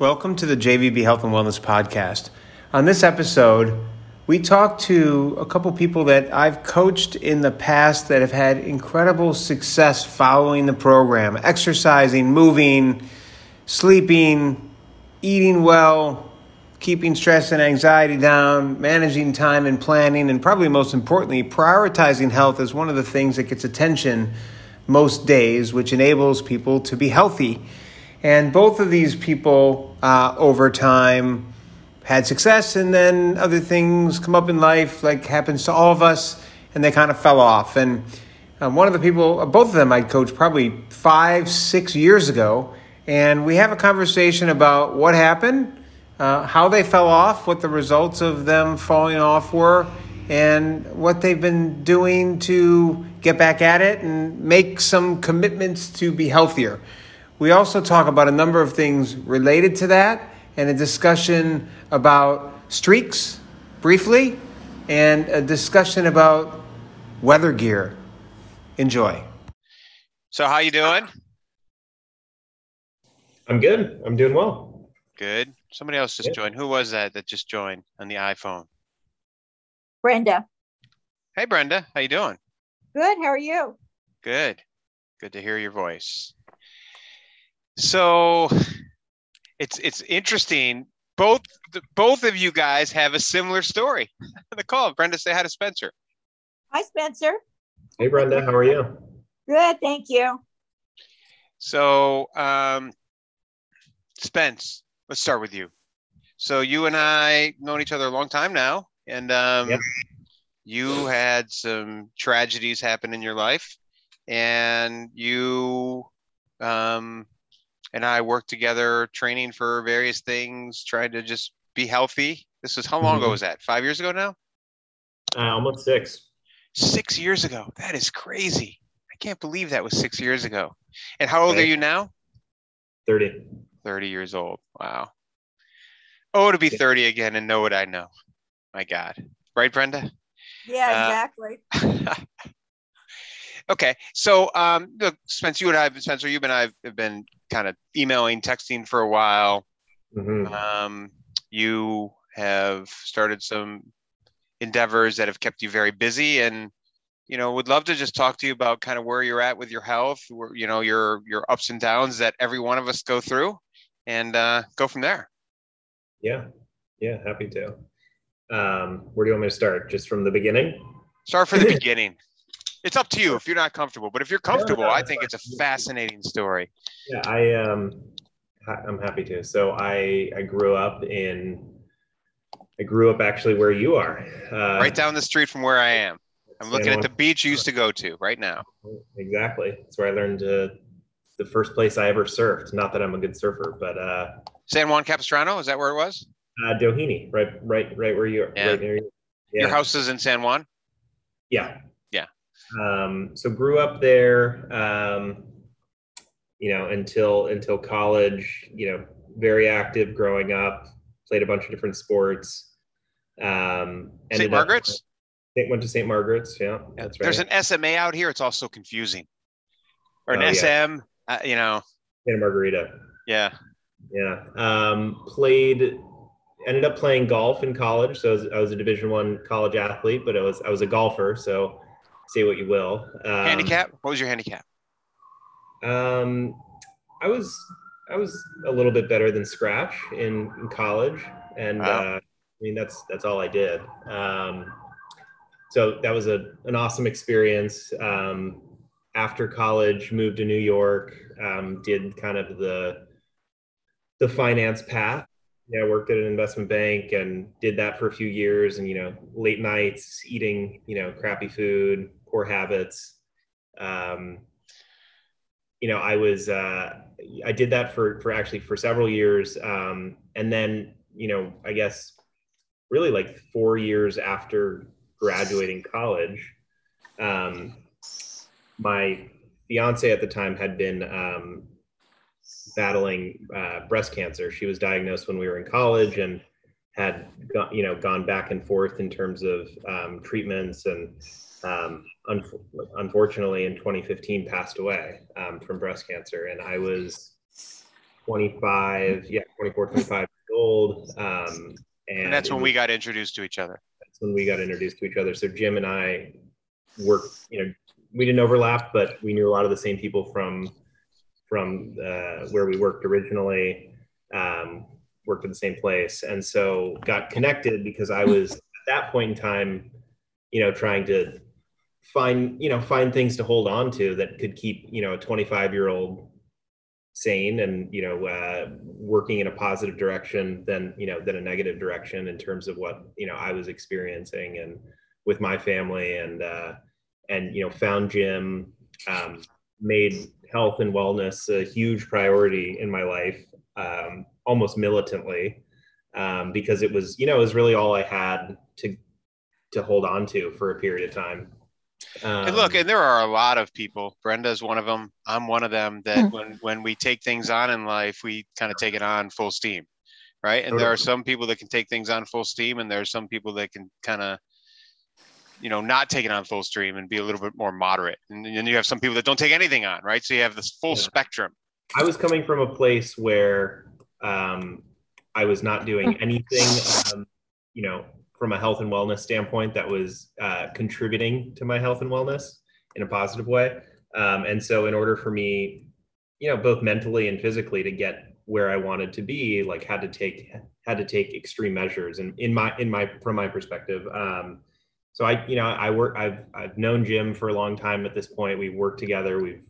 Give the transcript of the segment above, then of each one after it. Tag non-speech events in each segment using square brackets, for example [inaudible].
Welcome to the JVB Health and Wellness Podcast. On this episode, we talked to a couple people that I've coached in the past that have had incredible success following the program, exercising, moving, sleeping, eating well, keeping stress and anxiety down, managing time and planning, and probably most importantly, prioritizing health is one of the things that gets attention most days, which enables people to be healthy. And both of these people, uh, over time, had success, and then other things come up in life, like happens to all of us, and they kind of fell off. And um, one of the people, uh, both of them, I'd coached probably five, six years ago, and we have a conversation about what happened, uh, how they fell off, what the results of them falling off were, and what they've been doing to get back at it and make some commitments to be healthier. We also talk about a number of things related to that and a discussion about streaks briefly and a discussion about weather gear. Enjoy. So how you doing? I'm good. I'm doing well. Good. Somebody else just joined. Who was that that just joined on the iPhone? Brenda. Hey Brenda, how you doing? Good. How are you? Good. Good to hear your voice. So it's it's interesting. Both both of you guys have a similar story. [laughs] the call. Brenda, say hi to Spencer. Hi, Spencer. Hey, Brenda. How are you? Good. Thank you. So, um, Spence, let's start with you. So you and I known each other a long time now, and um, yep. you had some tragedies happen in your life, and you um, and I worked together training for various things, trying to just be healthy. This was how long mm-hmm. ago was that? Five years ago now? Uh, almost six. Six years ago. That is crazy. I can't believe that was six years ago. And how old right. are you now? 30. 30 years old. Wow. Oh, to be 30 again and know what I know. My God. Right, Brenda? Yeah, exactly. Uh, [laughs] okay. So, um, look, Spencer, you and I, Spencer, you and I have been kind of emailing, texting for a while. Mm-hmm. Um, you have started some endeavors that have kept you very busy and you know would love to just talk to you about kind of where you're at with your health where, you know your your ups and downs that every one of us go through and uh, go from there yeah yeah happy to um, where do you want me to start just from the beginning start from the [laughs] beginning it's up to you if you're not comfortable. But if you're comfortable, I think it's a fascinating story. Yeah, I um, I'm happy to. So I I grew up in I grew up actually where you are. Uh, right down the street from where I am. I'm looking at the beach you used to go to right now. Exactly. That's where I learned to, the first place I ever surfed. Not that I'm a good surfer, but uh, San Juan Capistrano. Is that where it was? Uh, Doheny, right, right, right where you are. Yeah. Right near you. Yeah. Your house is in San Juan. Yeah, um, so grew up there, um, you know, until until college. You know, very active growing up. Played a bunch of different sports. Um, St. Margaret's. Up, went to St. Margaret's. Yeah, yeah that's right. There's an SMA out here. It's also confusing. Or an oh, SM. Yeah. Uh, you know. Santa Margarita. Yeah. Yeah. Um, played ended up playing golf in college. So I was, I was, a Division One college athlete, but I was I was a golfer. So say what you will. Um, handicap? What was your handicap? Um, I was I was a little bit better than scratch in, in college, and wow. uh, I mean that's that's all I did. Um, so that was a an awesome experience. Um, after college, moved to New York, um, did kind of the the finance path yeah, I worked at an investment bank and did that for a few years and, you know, late nights, eating, you know, crappy food, poor habits. Um, you know, I was, uh, I did that for, for actually for several years. Um, and then, you know, I guess really like four years after graduating college, um, my fiance at the time had been um, battling uh, breast cancer. She was diagnosed when we were in college and had you know gone back and forth in terms of um, treatments and um, un- unfortunately in 2015 passed away um, from breast cancer and I was 25 yeah 24, 25 years old. Um, and, And that's when we got introduced to each other. that's when we got introduced to each other. So Jim and I worked, you know, we didn't overlap, but we knew a lot of the same people from from uh, where we worked originally. Um, worked at the same place, and so got connected because I was at that point in time, you know, trying to find you know find things to hold on to that could keep you know a 25 year old sane and you know uh, working in a positive direction than you know than a negative direction in terms of what you know I was experiencing and with my family and uh, and you know found Jim um, made health and wellness a huge priority in my life um, almost militantly um, because it was you know it was really all I had to to hold on to for a period of time um, and look, and there are a lot of people. Brenda's one of them. I'm one of them. That Mm. when when we take things on in life, we kind of take it on full steam, right? And there are some people that can take things on full steam, and there are some people that can kind of, you know, not take it on full stream and be a little bit more moderate. And then you have some people that don't take anything on, right? So you have this full Yeah. spectrum. I was coming from a place where um, I was not doing anything, um, you know, from a health and wellness standpoint that was uh, contributing to my health and wellness in a positive way. Um, and so, in order for me, you know, both mentally and physically to get where I wanted to be, like had to take had to take extreme measures. And in my in my from my perspective, um, so I you know I work I've I've known Jim for a long time at this point. We've worked together. We've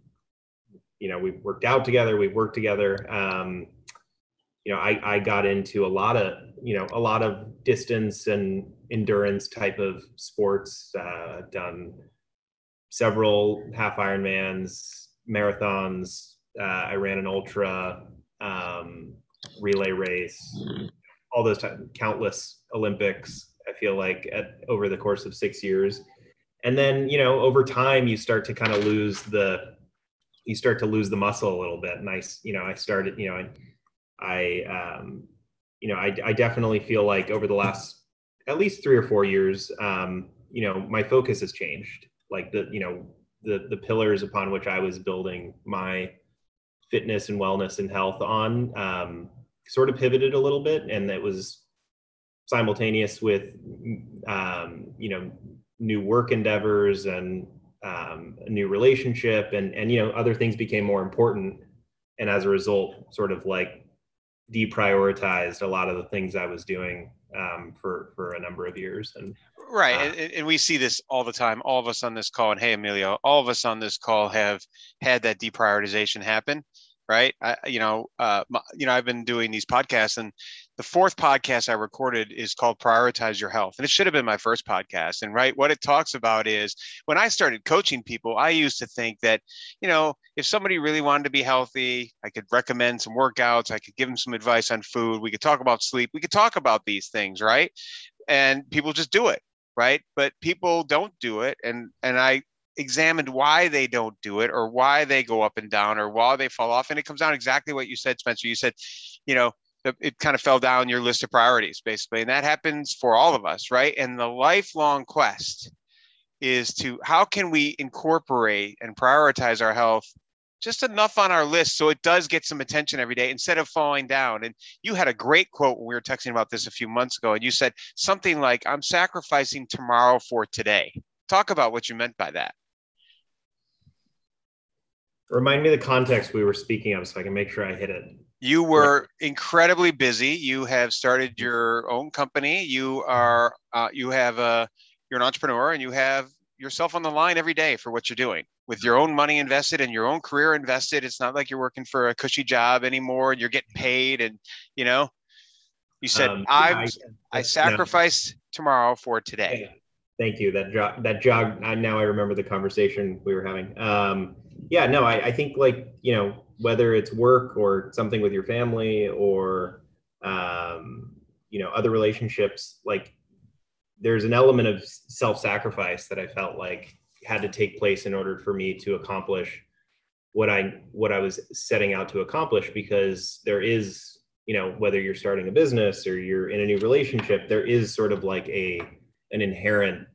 you know we've worked out together. We've worked together. Um, you know, I, I got into a lot of, you know, a lot of distance and endurance type of sports, uh, done several half Ironmans, marathons. Uh, I ran an ultra, um, relay race, all those countless Olympics. I feel like at over the course of six years, and then you know over time you start to kind of lose the, you start to lose the muscle a little bit. And I, you know, I started, you know, I, I, um, you know, I, I definitely feel like over the last at least three or four years, um, you know, my focus has changed. Like the, you know, the the pillars upon which I was building my fitness and wellness and health on, um, sort of pivoted a little bit, and that was simultaneous with, um, you know, new work endeavors and um, a new relationship, and and you know, other things became more important, and as a result, sort of like deprioritized a lot of the things I was doing um, for for a number of years. And Right. Uh, and, and we see this all the time. All of us on this call, and hey, Emilio, all of us on this call have had that deprioritization happen. Right. I, you know, uh, my, you know, I've been doing these podcasts, and the fourth podcast I recorded is called "Prioritize Your Health," and it should have been my first podcast. And right, what it talks about is when I started coaching people, I used to think that, you know, if somebody really wanted to be healthy, I could recommend some workouts, I could give them some advice on food, we could talk about sleep, we could talk about these things, right? And people just do it right but people don't do it and and i examined why they don't do it or why they go up and down or why they fall off and it comes down exactly what you said spencer you said you know it- kind of fell down your list of priorities basically and that happens for all of us right? And the lifelong quest is to how can we incorporate and prioritize our health just enough on our list so it does get some attention every day instead of falling down? And you had a great quote when we were texting about this a few months ago and you said something like i'm sacrificing tomorrow for today. Talk about what you meant by that. Remind me the context we were speaking of, so I can make sure I hit it. You were incredibly busy you have started your own company you are uh, you have a you're an entrepreneur and you have yourself on the line every day for what you're doing with your own money invested and your own career invested it's not like you're working for a cushy job anymore and you're getting paid and you know you said Um, I, I no. sacrifice tomorrow for today. Thank you. That jog, that jog. Now I remember the conversation we were having. Um, yeah, no, I, I think like you know whether it's work or something with your family or um, you know other relationships, like there's an element of self-sacrifice that I felt like had to take place in order for me to accomplish what I what I was setting out to accomplish because there is you know whether you're starting a business or you're in a new relationship there is sort of like a an inherent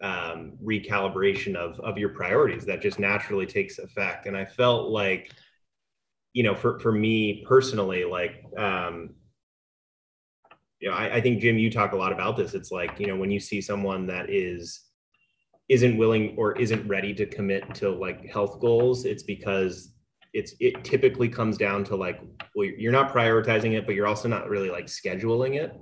um, recalibration of of your priorities that just naturally takes effect and i felt like you know, for for me personally, like um, you know, I, I think Jim, you talk a lot about this. It's like, you know, when you see someone that is isn't willing or isn't ready to commit to like health goals, it's because it's it typically comes down to like, well, you're not prioritizing it, but you're also not really like scheduling it.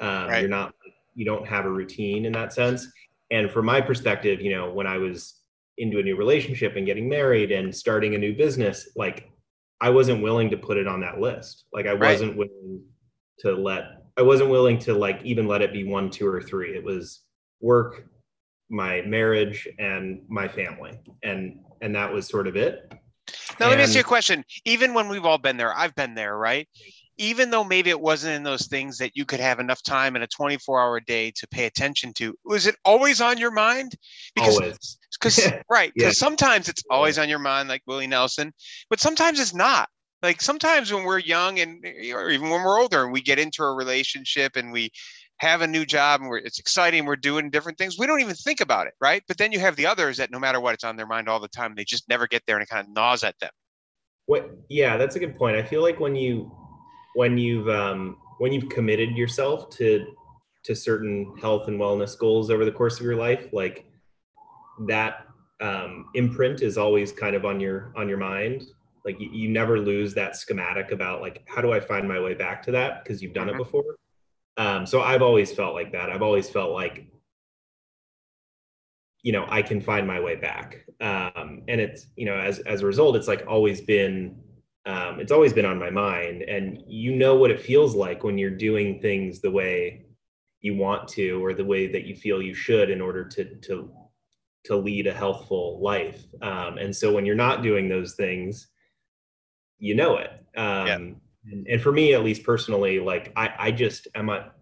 Um, right. You're not, you don't have a routine in that sense. And from my perspective, you know, when I was into a new relationship and getting married and starting a new business, like I wasn't willing to put it on that list. Like I right. wasn't willing to let I wasn't willing to like even let it be one, two, or three. It was work, my marriage, and my family, and and that was sort of it. Now, and, let me ask you a question. Even when we've all been there, I've been there, right? Even though maybe it wasn't in those things that you could have enough time in a 24 hour day to pay attention to, was it always on your mind? Because, always. Because, [laughs] right. Because yeah. sometimes it's always on your mind, like Willie Nelson, but sometimes it's not like sometimes when we're young and or even when we're older and we get into a relationship and we have a new job and we're, it's exciting we're doing different things we don't even think about it right but then you have the others that no matter what it's on their mind all the time they just never get there and it kind of gnaws at them what yeah that's a good point i feel like when you when you've um when you've committed yourself to to certain health and wellness goals over the course of your life like that um, imprint is always kind of on your on your mind. Like you, you never lose that schematic about like how do i find my way back to that? Because you've done mm-hmm. it before. Um, so i've always felt like that. I've always felt like you know i can find my way back. Um, and it's you know as as a result it's like always been um, it's always been on my mind and you know what it feels like when you're doing things the way you want to or the way that you feel you should in order to to to lead a healthful life um, and so when you're not doing those things you know it. Um, yeah. and, and, for me, at least personally, like I, I just am a,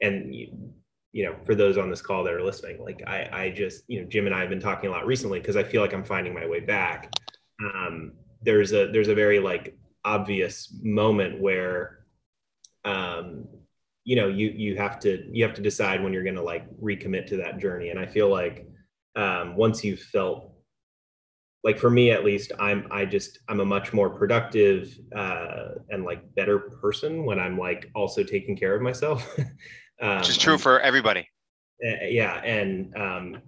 and you, you know, for those on this call that are listening, like I, I just, you know, Jim and I have been talking a lot recently because I feel like I'm finding my way back. Um, there's a, there's a very like obvious moment where, um, you know, you, you have to, you have to decide when you're going to like recommit to that journey. And I feel like, um, once you've felt like for me at least i'm i just i'm a much more productive uh, and like better person when i'm like also taking care of myself um, [laughs] which is true for everybody uh, yeah and um,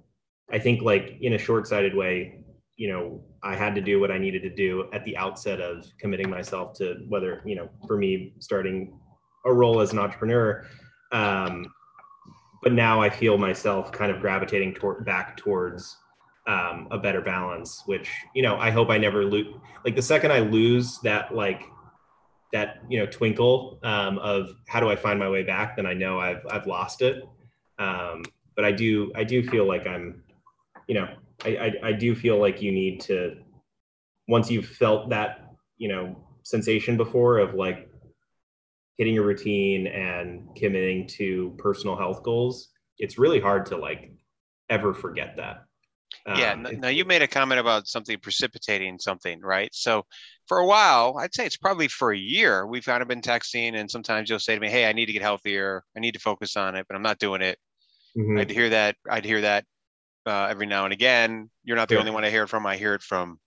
i think like in a short-sighted way you know i had to do what i needed to do at the outset of committing myself to whether you know for me starting a role as an entrepreneur um, but now i feel myself kind of gravitating toward back towards um, a better balance, which, you know, I hope I never lose. Like the second I lose that, like, that, you know, twinkle um, of how do I find my way back, then I know I've, I've lost it. Um, but I do, I do feel like I'm, you know, I, I, I do feel like you need to, once you've felt that, you know, sensation before of like hitting a routine and committing to personal health goals, it's really hard to like ever forget that. Yeah. Um, now you made a comment about something precipitating something, right? So for a while, I'd say it's probably for a year, we've kind of been texting, and sometimes you'll say to me, "Hey, I need to get healthier. I need to focus on it, but I'm not doing it." Mm-hmm. I'd hear that. I'd hear that uh, every now and again. You're not the yeah. only one I hear it from. I hear it from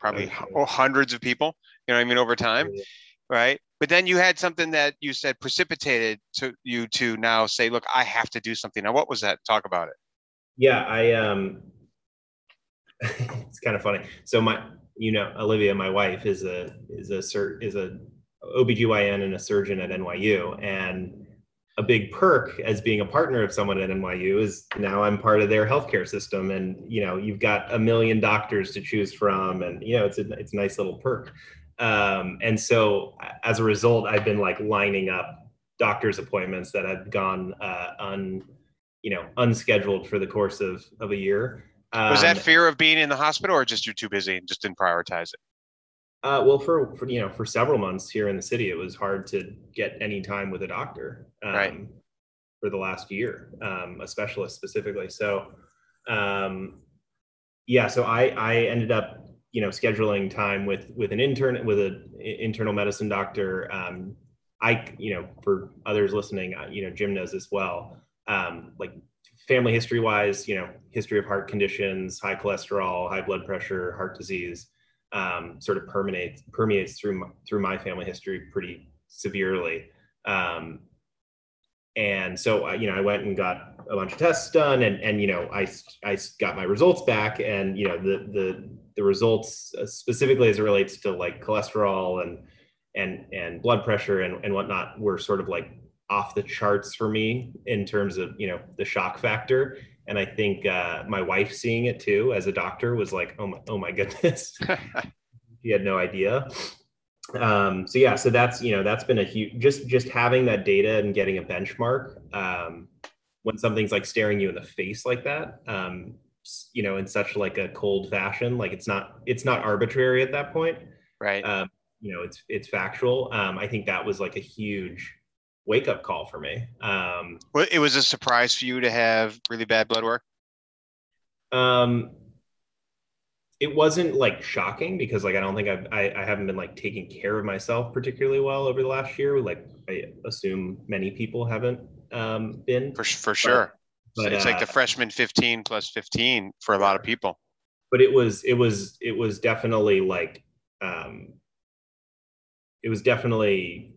probably hundreds of people. You know what I mean? Over time, yeah. right? But then you had something that you said precipitated to you to now say, "Look, I have to do something." Now, what was that? Talk about it. Yeah, I um [laughs] it's kind of funny. So my you know, Olivia, my wife is a is a cert is a OBGYN and a surgeon at NYU and a big perk as being a partner of someone at NYU is now I'm part of their healthcare system and you know you've got a million doctors to choose from and you know it's a it's a nice little perk um, and so as a result I've been like lining up doctor's appointments that have gone uh, un you know unscheduled for the course of of a year. Um, was that um, fear of being in the hospital, or just you're too busy and just didn't prioritize it? Uh, well, for, for you know, for several months here in the city, it was hard to get any time with a doctor. Um, right. For the last year, um, a specialist specifically. So, um, yeah. So I I ended up you know scheduling time with with an intern with an internal medicine doctor. Um, I you know for others listening, you know Jim knows as well um, like family history wise, you know, history of heart conditions, high cholesterol, high blood pressure, heart disease. Um, sort of permeates permeates through my, through my family history pretty severely. Um, and so you know, I went and got a bunch of tests done, and and you know, I I got my results back, and you know, the the the results uh, specifically as it relates to like cholesterol and and and blood pressure and and whatnot were sort of like off the charts for me in terms of you know the shock factor and i think uh, my wife seeing it too as a doctor was like oh my oh my goodness. [laughs] She had no idea. Um, so yeah so that's you know that's been a huge just just having that data and getting a benchmark um, when something's like staring you in the face like that um, you know in such like a cold fashion like it's not it's not arbitrary at that point. Right. Um, you know it's it's factual. Um, i think that was like a huge wake up call for me. Um, well, it was a surprise for you to have really bad blood work. Um, it wasn't like shocking because like I don't think I've, I I haven't been like taking care of myself particularly well over the last year. Like I assume many people haven't um, been for for sure. But, it's uh, like the freshman 15 plus 15 for a lot of people. But it was it was it was definitely like um, it was definitely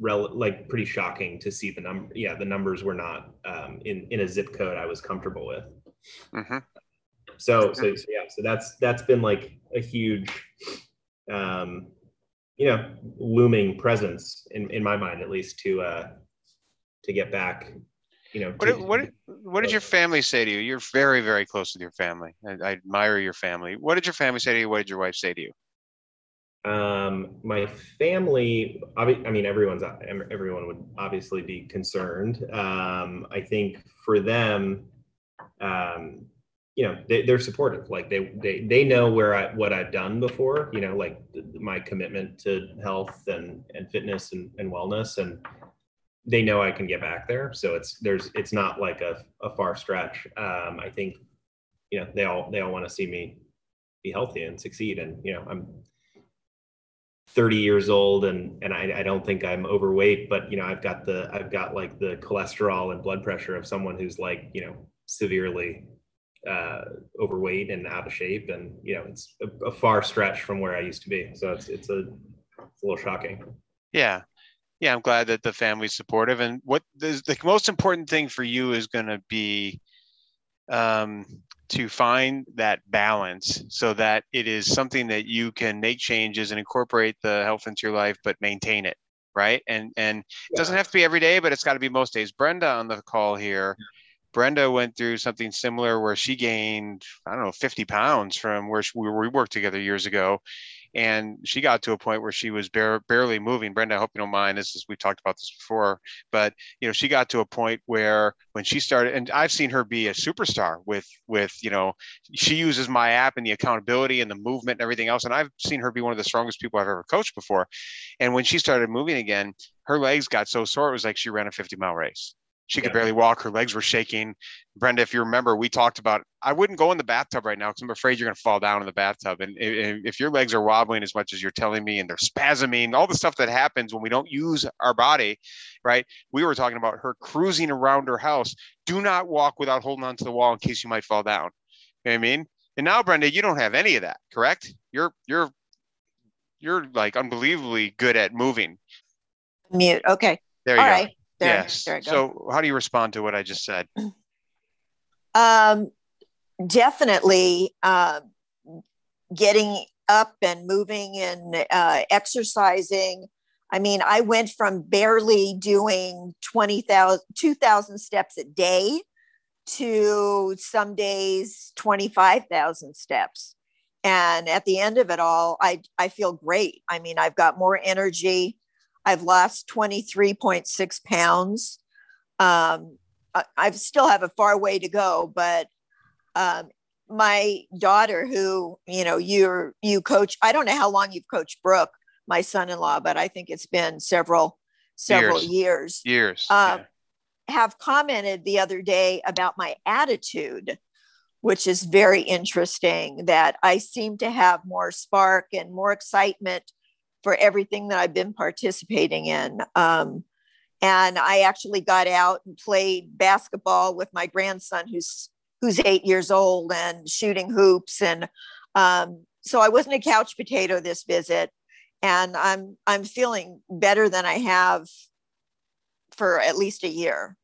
rel- like pretty shocking to see the number. Yeah, the numbers were not um, in in a zip code I was comfortable with. Mm-hmm. So, so, so yeah, so that's that's been like a huge, um, you know, looming presence in in my mind at least to uh to get back. You know, what to, what what did your family say to you? You're very very close with your family. I, I admire your family. What did your family say to you? What did your wife say to you? Um, my family, I mean, everyone's everyone would obviously be concerned. Um, I think for them, um, you know, they, are supportive. Like they they they know where I what I've done before. You know, like my commitment to health and and fitness and, and wellness, and they know I can get back there. So it's there's it's not like a, a far stretch. Um, I think, you know, they all they all want to see me be healthy and succeed. And you know, I'm 30 years old and and I, I don't think I'm overweight, but you know I've got the I've got like the cholesterol and blood pressure of someone who's like you know severely uh, overweight and out of shape, and you know it's a, a, far stretch from where I used to be. So it's it's a it's a little shocking. Yeah, yeah. I'm glad that the family's supportive, and what the, the most important thing for you is going to be um, to find that balance so that it is something that you can make changes and incorporate the health into your life but maintain it right? And and it doesn't have to be every day but it's got to be most days. Brenda on the call here yeah. brenda went through something similar where she gained i don't know 50 pounds from where we, we worked together years ago and she got to a point where she was bare, barely moving. Brenda, I hope you don't mind. This is we've talked about this before, but you know, she got to a point where when she started, and I've seen her be a superstar with with you know, she uses my app and the accountability and the movement and everything else, and I've seen her be one of the strongest people I've ever coached before. And when she started moving again, her legs got so sore it was like she ran a 50 mile race. She could yeah. barely walk. Her legs were shaking. Brenda, if you remember, we talked about I wouldn't go in the bathtub right now because I'm afraid you're going to fall down in the bathtub. And if your legs are wobbling as much as you're telling me and they're spasming, all the stuff that happens when we don't use our body, right? We were talking about her cruising around her house. Do not walk without holding onto the wall in case you might fall down. You know what I mean? And now, Brenda, you don't have any of that, correct? You're you're you're like unbelievably good at moving. Mute. Okay. There you All go. Right. There, yes. There so, how do you respond to what I just said? [clears throat] Um, definitely uh, getting up and moving and uh, exercising. I mean, I went from barely doing 20,000, 2,000 steps a day to some days 25,000 steps. And at the end of it all, I, I feel great. I mean, I've got more energy. I've lost 23.6 pounds. Um, I, I, still have a far way to go, but um, my daughter, who you know you you coach, I don't know how long you've coached Brooke, my son-in-law, but I think it's been several several years. Years. Years. Uh, yeah. Have commented the other day about my attitude, which is very interesting. That I seem to have more spark and more excitement for everything that I've been participating in. Um, and I actually got out and played basketball with my grandson, who's who's eight years old, and shooting hoops. And um, so I wasn't a couch potato this visit, and I'm I'm feeling better than I have for at least a year.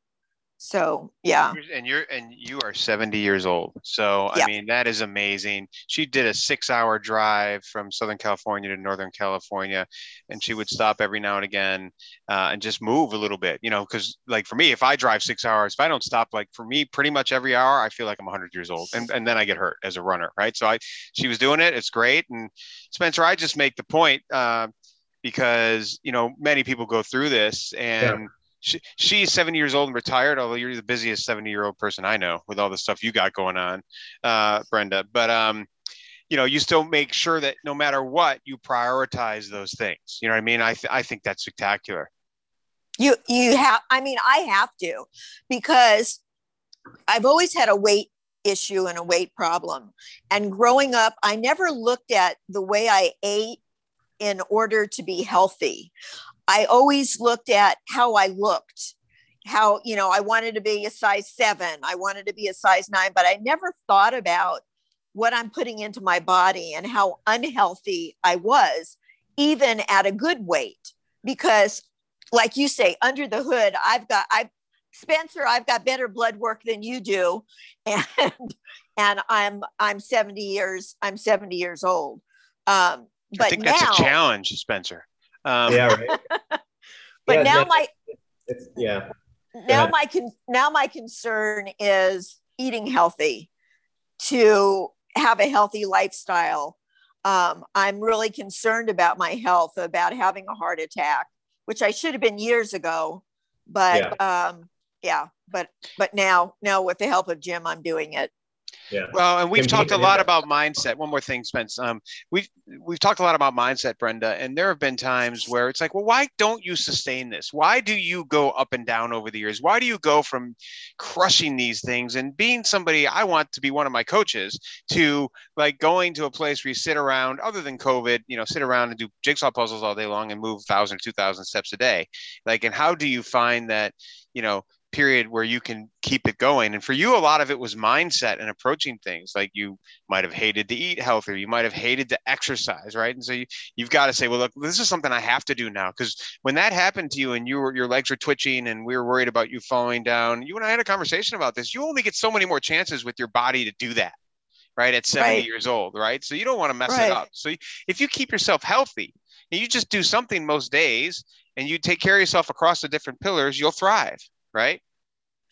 So yeah. And you're and you are 70 years old. So I mean that is amazing. She did a six hour drive from Southern California to Northern California, and she would stop every now and again uh, and just move a little bit. You know, because like for me, if I drive six hours, if I don't stop, like for me, pretty much every hour, I feel like I'm 100 years old, and and then I get hurt as a runner, right? So I she was doing it. It's great. And Spencer, I just make the point uh, because you know many people go through this and. Yeah she, she's 70 years old and retired, although you're the busiest 70 year old person I know with all the stuff you got going on, uh, Brenda. But, um, you know, you still make sure that no matter what, you prioritize those things. You know what I mean? I, th- I think that's spectacular. You, you have, I mean, I have to because I've always had a weight issue and a weight problem. And growing up, I never looked at the way I ate in order to be healthy. I always looked at how I looked, how, you know, I wanted to be a size seven, I wanted to be a size nine, but I never thought about what I'm putting into my body and how unhealthy I was, even at a good weight. Because, like you say, under the hood, I've got, I've, Spencer, I've got better blood work than you do. [laughs] And, and I'm, I'm 70 years, I'm 70 years old. Um, but I think now, that's a challenge, Spencer. Um, yeah, right. [laughs] but yeah, now my yeah. Now my con- now my concern is eating healthy to have a healthy lifestyle. Um, I'm really concerned about my health, about having a heart attack, which I should have been years ago. But yeah. Um, yeah, but but now now with the help of Jim, I'm doing it. Yeah. Well, and we've talked a lot about mindset. One more thing, Spence. Um, we've we've talked a lot about mindset, Brenda, and there have been times where it's like, well, why don't you sustain this? Why do you go up and down over the years? Why do you go from crushing these things and being somebody I want to be one of my coaches to like going to a place where you sit around, other than COVID, you know, sit around and do jigsaw puzzles all day long and move thousand or two thousand steps a day. Like, and how do you find that, you know, period where you can keep it going. And for you, a lot of it was mindset and approaching things. Like you might have hated to eat healthier, you might have hated to exercise, right? And so you, you've got to say, well, look, this is something I have to do now. Because when that happened to you and you were your legs were twitching and we were worried about you falling down, you and I had a conversation about this. You only get so many more chances with your body to do that. Right at 70 right. years old, right? So you don't want to mess right. it up. So if you keep yourself healthy and you just do something most days and you take care of yourself across the different pillars, you'll thrive right?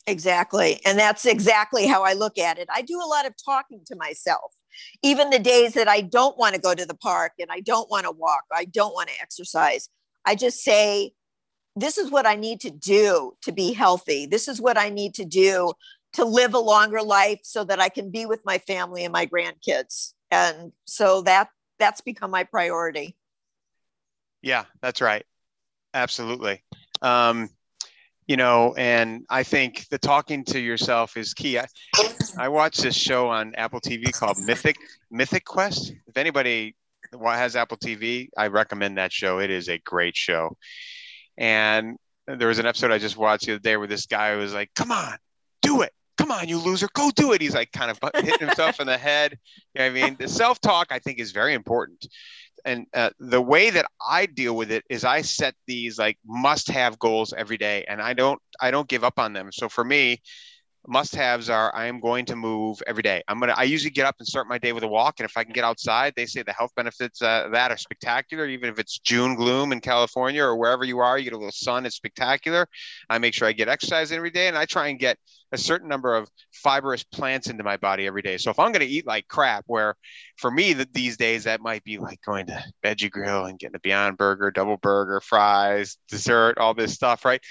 Exactly. And that's exactly how I look at it. I do a lot of talking to myself. Even the days that I don't want to go to the park and I don't want to walk, I don't want to exercise, I just say, this is what I need to do to be healthy. This is what I need to do to live a longer life so that I can be with my family and my grandkids. And so that that's become my priority. Yeah, that's right. Absolutely. Um, you know and i think the talking to yourself is key. I, I watched this show on apple tv called mythic mythic quest. If anybody has apple tv i recommend that show. It is a great show. And there was an episode i just watched the other day where this guy was like come on do it. Come on you loser. Go do it. He's like kind of hitting himself in the head. You know i mean? The self-talk i think is very important and uh, the way that I deal with it is I set these like must have goals every day and I don't I don't give up on them. So for me, must haves are I am going to move every day. I'm gonna I usually get up and start my day with a walk, and if I can get outside, they say the health benefits uh, that are spectacular. Even if it's June gloom in California or wherever you are, you get a little sun, it's spectacular. I make sure I get exercise every day, and I try and get a certain number of fibrous plants into my body every day. So if I'm going to eat like crap, where for me that these days that might be like going to Veggie Grill and getting a Beyond Burger, double burger, fries, dessert, all this stuff, right?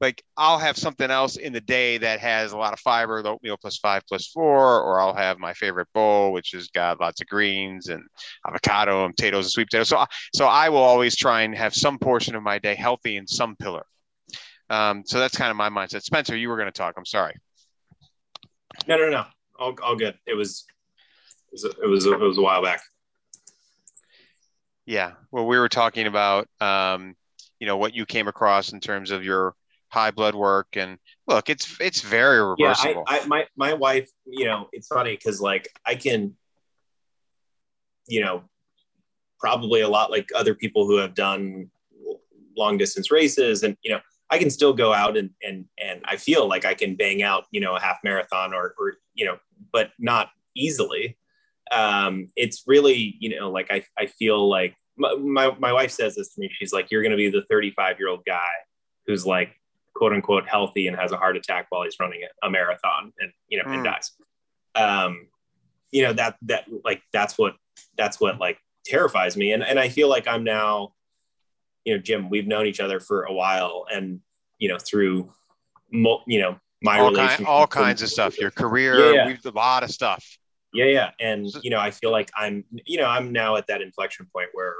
Like I'll have something else in the day that has a lot of fiber, the oatmeal plus five plus four, or I'll have my favorite bowl, which has got lots of greens and avocado and potatoes and sweet potatoes. So, so I will always try and have some portion of my day healthy in some pillar. Um, so that's kind of my mindset. Spencer, you were going to talk. I'm sorry. No, no, no. All, all good. It was, it was, it was, it was a while back. Yeah. Well, we were talking about, um, you know, what you came across in terms of your high blood work and look it's it's very reversible yeah I, I, my my wife you know it's funny because like i can you know, probably a lot like other people who have done long distance races and, you know, I can still go out and, and, and I feel like I can bang out, you know, a half marathon or, or, you know, but not easily. Um, it's really, you know, like I, I feel like my, my, my wife says this to me. She's like, you're going to be the 35 year old guy who's like, quote unquote, healthy and has a heart attack while he's running a marathon and, you know, mm. and dies. Um, you know, that, that like, that's what, that's what like terrifies me. And, and I feel like I'm now, you know, Jim, we've known each other for a while and, you know, through, you know, my all, kind, all kinds of stuff, your career, yeah, yeah. a lot of stuff. Yeah. Yeah. And, you know, I feel like I'm, you know, I'm now at that inflection point where,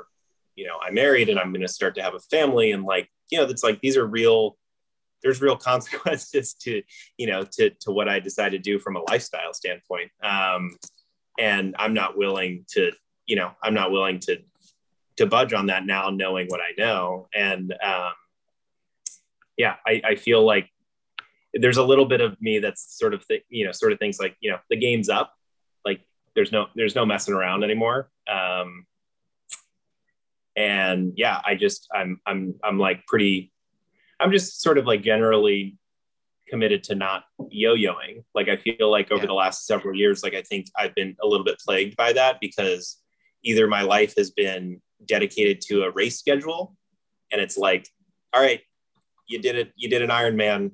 you know, I'm married and I'm going to start to have a family. And like, you know, it's like, these are real, there's real consequences [laughs] to, you know, to, to what I decide to do from a lifestyle standpoint. Um, and I'm not willing to, you know, I'm not willing to to budge on that now, knowing what I know. And um, yeah, I, I feel like there's a little bit of me that's sort of th- you know sort of things like you know the game's up, like there's no there's no messing around anymore. Um, and yeah, I just I'm I'm I'm like pretty. I'm just sort of like generally committed to not yo-yoing. Like I feel like over yeah. the last several years, like I think I've been a little bit plagued by that because either my life has been dedicated to a race schedule and it's like all right you did it you did an ironman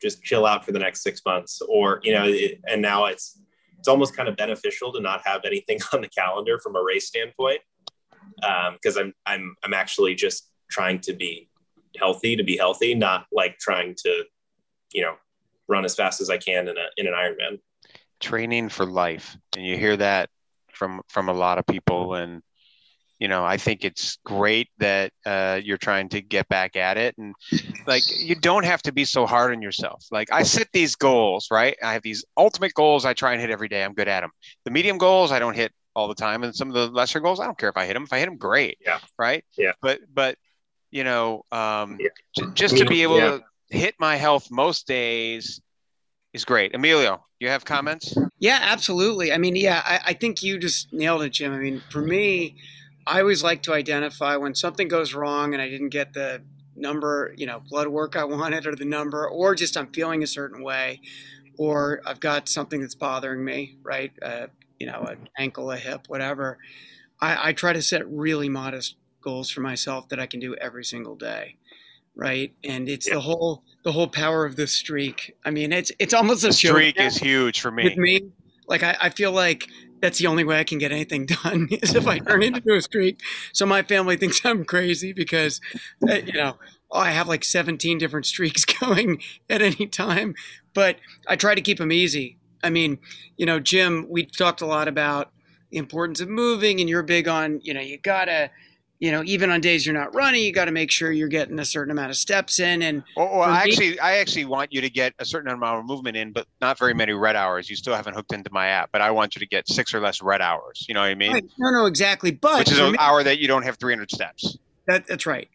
just chill out for the next six months or you know it, and now it's it's almost kind of beneficial to not have anything [laughs] on the calendar from a race standpoint because um, i'm i'm i'm actually just trying to be healthy to be healthy not like trying to you know run as fast as i can in a in an ironman. Training for life. And you hear that from from a lot of people. And you know i think it's great that uh, you're trying to get back at it. And like you don't have to be so hard on yourself. Like i set these goals right? I have these ultimate goals i try and hit every day. I'm good at them the medium goals i don't hit all the time. And some of the lesser goals i don't care if i hit them if i hit them great yeah. right? Yeah. But but you know um, yeah. j- just to be able yeah. to hit my health most days is great. Emilio, you have comments? Yeah, absolutely. I mean, yeah, I, I, think you just nailed it, Jim. I mean, for me, I always like to identify when something goes wrong and I didn't get the number, you know, blood work I [laughs] wanted or the number, or just I'm feeling a certain way, or I've got something that's bothering me, right? Uh, you know, an ankle, a hip, whatever. I, I try to set really modest goals for myself that I can do every single day right? And it's yeah. the whole the whole power of the streak. I mean, it's it's almost a streak is huge for me. With me, like I, I feel like that's the only way I can get anything [laughs] done is if I turn into a streak. So my family [laughs] thinks I'm crazy because, uh, you know, oh, I have like 17 different streaks [laughs] going at any time. But I try to keep them easy. I mean, you know, Jim, we talked a lot about the importance of moving, and you're big on, you know, you gotta you know, even on days you're not running, you got to make sure you're getting a certain amount of steps in. And well, well I actually, I actually want you to get a certain amount of movement in, but not very many red hours. You still haven't hooked into my app, but I want you to get six or less red hours. You know what I mean? Right. No, no, exactly. But which is an me, hour that you don't have 300 steps. That, that's right.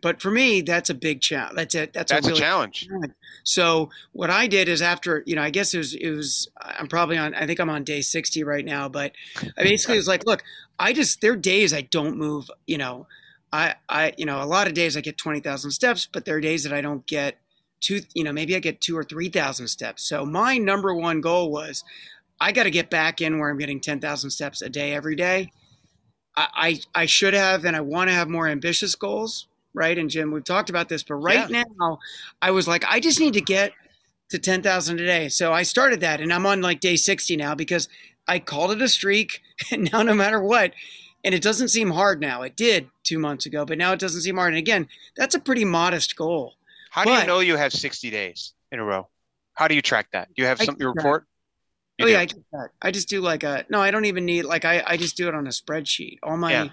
But for me, that's a big challenge. That's it. That's, that's a, really a challenge. challenge. So what I did is after, you know, I guess it was, it was, I'm probably on, I think I'm on day 60 right now, but I [laughs] basically was like, look, I just, there are days I don't move, you know, I, I, you know, a lot of days I get 20,000 steps, but there are days that I don't get two, you know, maybe I get two or 3,000 steps. So my number one goal was I got to get back in where I'm getting 10,000 steps a day every day. I, I, I should have, and I want to have more ambitious goals, right? And Jim, we've talked about this, but right yeah. now I was like, I just need to get to 10,000 a day. So I started that and I'm on like day 60 now because I called it a streak. [laughs] And now no matter what, and it doesn't seem hard now. It did two months ago, but now it doesn't seem hard. And again, that's a pretty modest goal. How but, do you know you have 60 days in a row? How do you track that? Do you have something to report? You oh do. yeah, I, I just do like a no. I don't even need like I I just do it on a spreadsheet. All my yeah.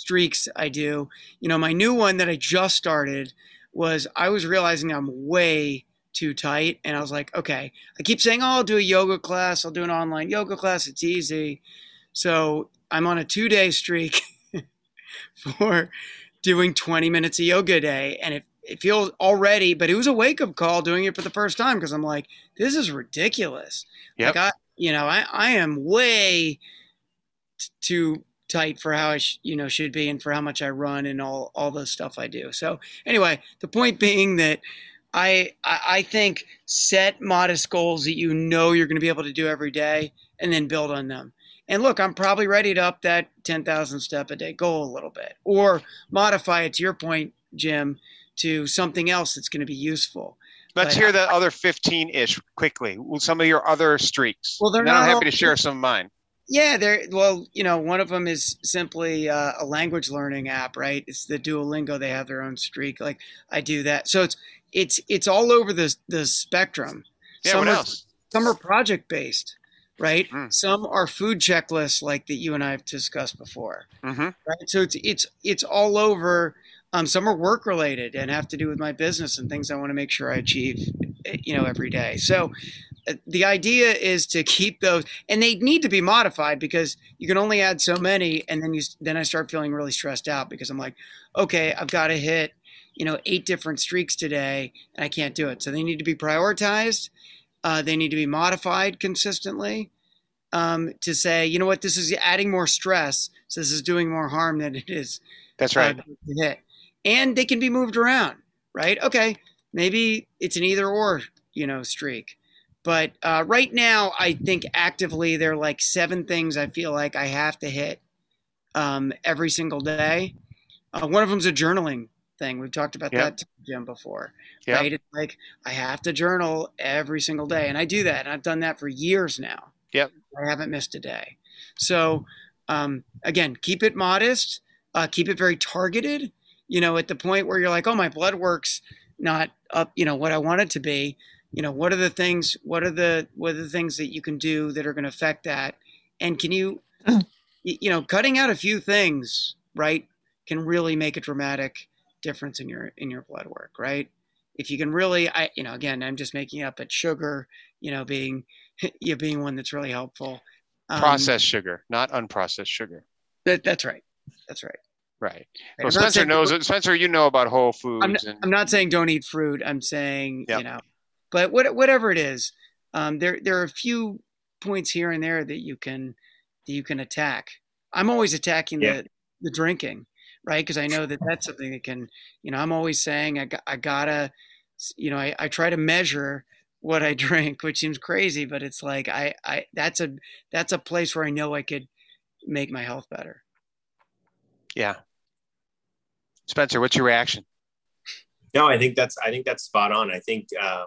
Streaks I do. You know, my new one that I just started was I was realizing I'm way too tight, and I was like, okay. I keep saying, oh, I'll do a yoga class. I'll do an online yoga class. It's easy. So I'm on a two day streak [laughs] for doing 20 minutes of yoga a day. And it, it feels already, but it was a wake up call doing it for the first time because I'm like, this is ridiculous. Yep. Like I, you know, I, I am way t- too tight for how I sh- you know should be and for how much I run and all all the stuff I do. So anyway, the point being that I I think set modest goals that you know you're going to be able to do every day and then build on them. And look, I'm probably ready to up that 10,000 step a day goal a little bit or modify it to your point, Jim, to something else that's going to be useful. Let's but, hear the other 15 ish quickly. Some of your other streaks. Well, they're not. I'm happy all, to share some of mine. Yeah, there. Well, you know, one of them is simply uh, a language learning app, right? It's the Duolingo. They have their own streak. Like I do that, so it's it's it's all over the the spectrum. Yeah. Some what are, else? Some are project based, right? Mm. Some are food checklists, like that you and I have discussed before. Mm-hmm. Right. So it's it's it's all over. Um, some are work related and have to do with my business and things I want to make sure I achieve, eh, you know, every day. So the idea is to keep those and they need to be modified because you can only add so many and then you then i start feeling really stressed out because i'm like okay i've got to hit you know eight different streaks today and i can't do it. So they need to be prioritized uh, they need to be modified consistently um, to say you know what? This is adding more stress so this is doing more harm than it is that's right. uh, hit. And they can be moved around right? Okay maybe it's an either or you know streak but uh, right now, I think actively there are like seven things I feel like I have to hit um, every single day. Uh, one of them is a journaling thing. We've talked about yep. that, Jim, before. Yep. Right? It's like I have to journal every single day, and I do that, and I've done that for years now. Yep. I haven't missed a day. So um, again, keep it modest. Uh, keep it very targeted. You know, at the point where you're like, oh, my blood work's not up. You know what I want it to be you know what are the things what are the what are the things that you can do that are going to affect that and can you you know cutting out a few things right can really make a dramatic difference in your in your blood work right if you can really i you know again i'm just making up but sugar you know being [laughs] you know, being one that's really helpful um, processed sugar not unprocessed sugar that, that's right that's right Right. Well, Spencer knows. Spencer, you know about Whole Foods. I'm, and... I'm not saying don't eat fruit. I'm saying yep. you know but what, whatever it is, um, there there are a few points here and there that you can that you can attack. I'm always attacking yeah. the the drinking, right? Because I know that that's something that can, you know, I'm always saying I, I gotta, you know, I, I try to measure what I [laughs] drink, which seems crazy, but it's like I, I that's a that's a place where I know I could make my health better. Yeah. Spencer, what's your reaction? No, I think that's I think that's spot on. I think um,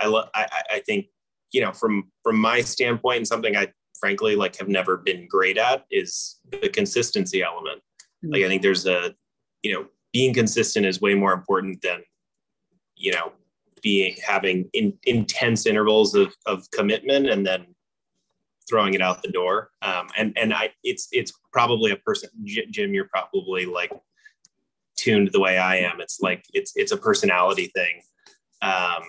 I love. I, I think you know from from my standpoint, and something I frankly like have never been great at is the consistency element. Mm-hmm. Like I think there's a you know being consistent is way more important than you know being having in, intense intervals of, of commitment and then throwing it out the door um, and and i it's it's probably a person jim you're probably like tuned the way i am it's like it's it's a personality thing um,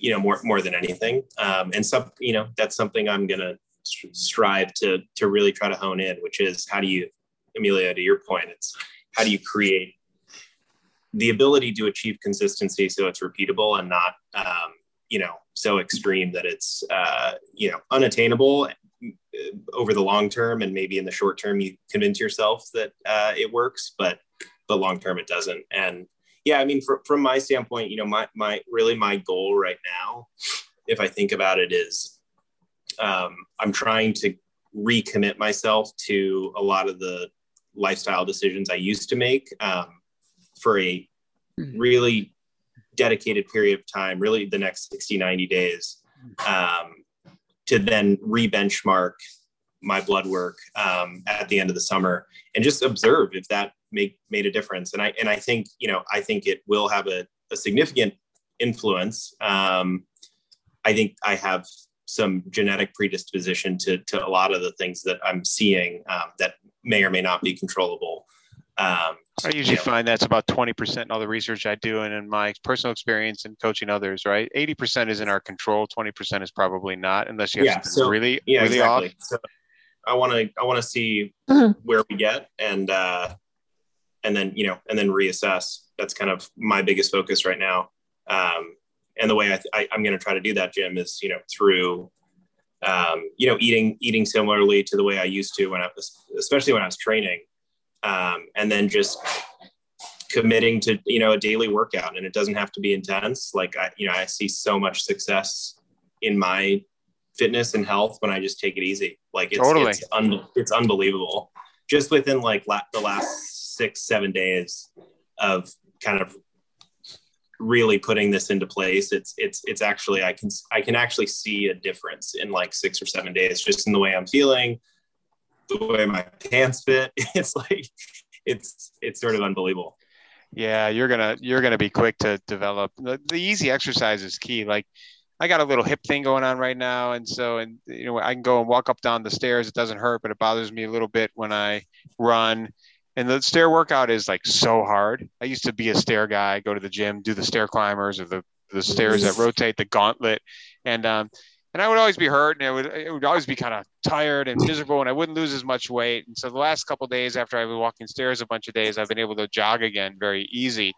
you know, more more than anything. Um, and some, you know, that's something I'm gonna strive to to really try to hone in, which is how do you, Emilio, to your point, it's how do you create the ability to achieve consistency so it's repeatable and not, um, you know, so extreme that it's, uh, you know, unattainable uh, over the long term and maybe in the short term you convince yourself that uh, it works, but but long term it doesn't. And yeah, I mean, for, from my standpoint, you know, my, my really my goal right now, if I think about it is um, I'm trying to recommit myself to a lot of the lifestyle decisions I used to make um, for a mm-hmm. really dedicated period of time, really the next 60, 90 days, um, to then re-benchmark my blood work um, at the end of the summer and just observe if that make made a difference. And I and I think you know I think it will have a, a significant influence. Um, I think I have some genetic predisposition to to a lot of the things that I'm seeing um, that may or may not be controllable. Um, I usually you know, find that's about 20% in all the research I do and in my personal experience and coaching others, right? 80% is in our control, 20% is probably not, unless you have yeah, so, really, yeah, really exactly. off. So I want to, I want to see mm-hmm. where we get and, uh, and then you know and then reassess that's kind of my biggest focus right now um, and the way I, I am going to try to do that jim is you know through um, you know, eating eating similarly to the way I used to when I was, especially when I was training, um, and then just committing to you know a daily workout, and it doesn't have to be intense. Like I, you know, I see so much success in my fitness and health when I just take it easy. Like it's totally. it's, un- it's unbelievable. Just within like la- the last six seven days of kind of really putting this into place it's it's it's actually i can i can actually see a difference in like six or seven days just in the way i'm feeling the way my pants fit. [laughs] It's like it's it's sort of unbelievable. Yeah you're gonna you're gonna be quick to develop. The, the easy exercise is key. Like I got a little hip thing going on right now, and so and you know I can go and walk up down the stairs. It doesn't hurt, but it bothers me a little bit when I run and the stair workout is like so hard. I used to be a stair guy, go to the gym, do the stair climbers or the the stairs that rotate, the gauntlet, and um, and I would always be hurt, and it would it would always be kind of tired and miserable, and I wouldn't lose as much weight. And so the last couple days after I've been walking stairs a bunch of days, I've been able to jog again very easy,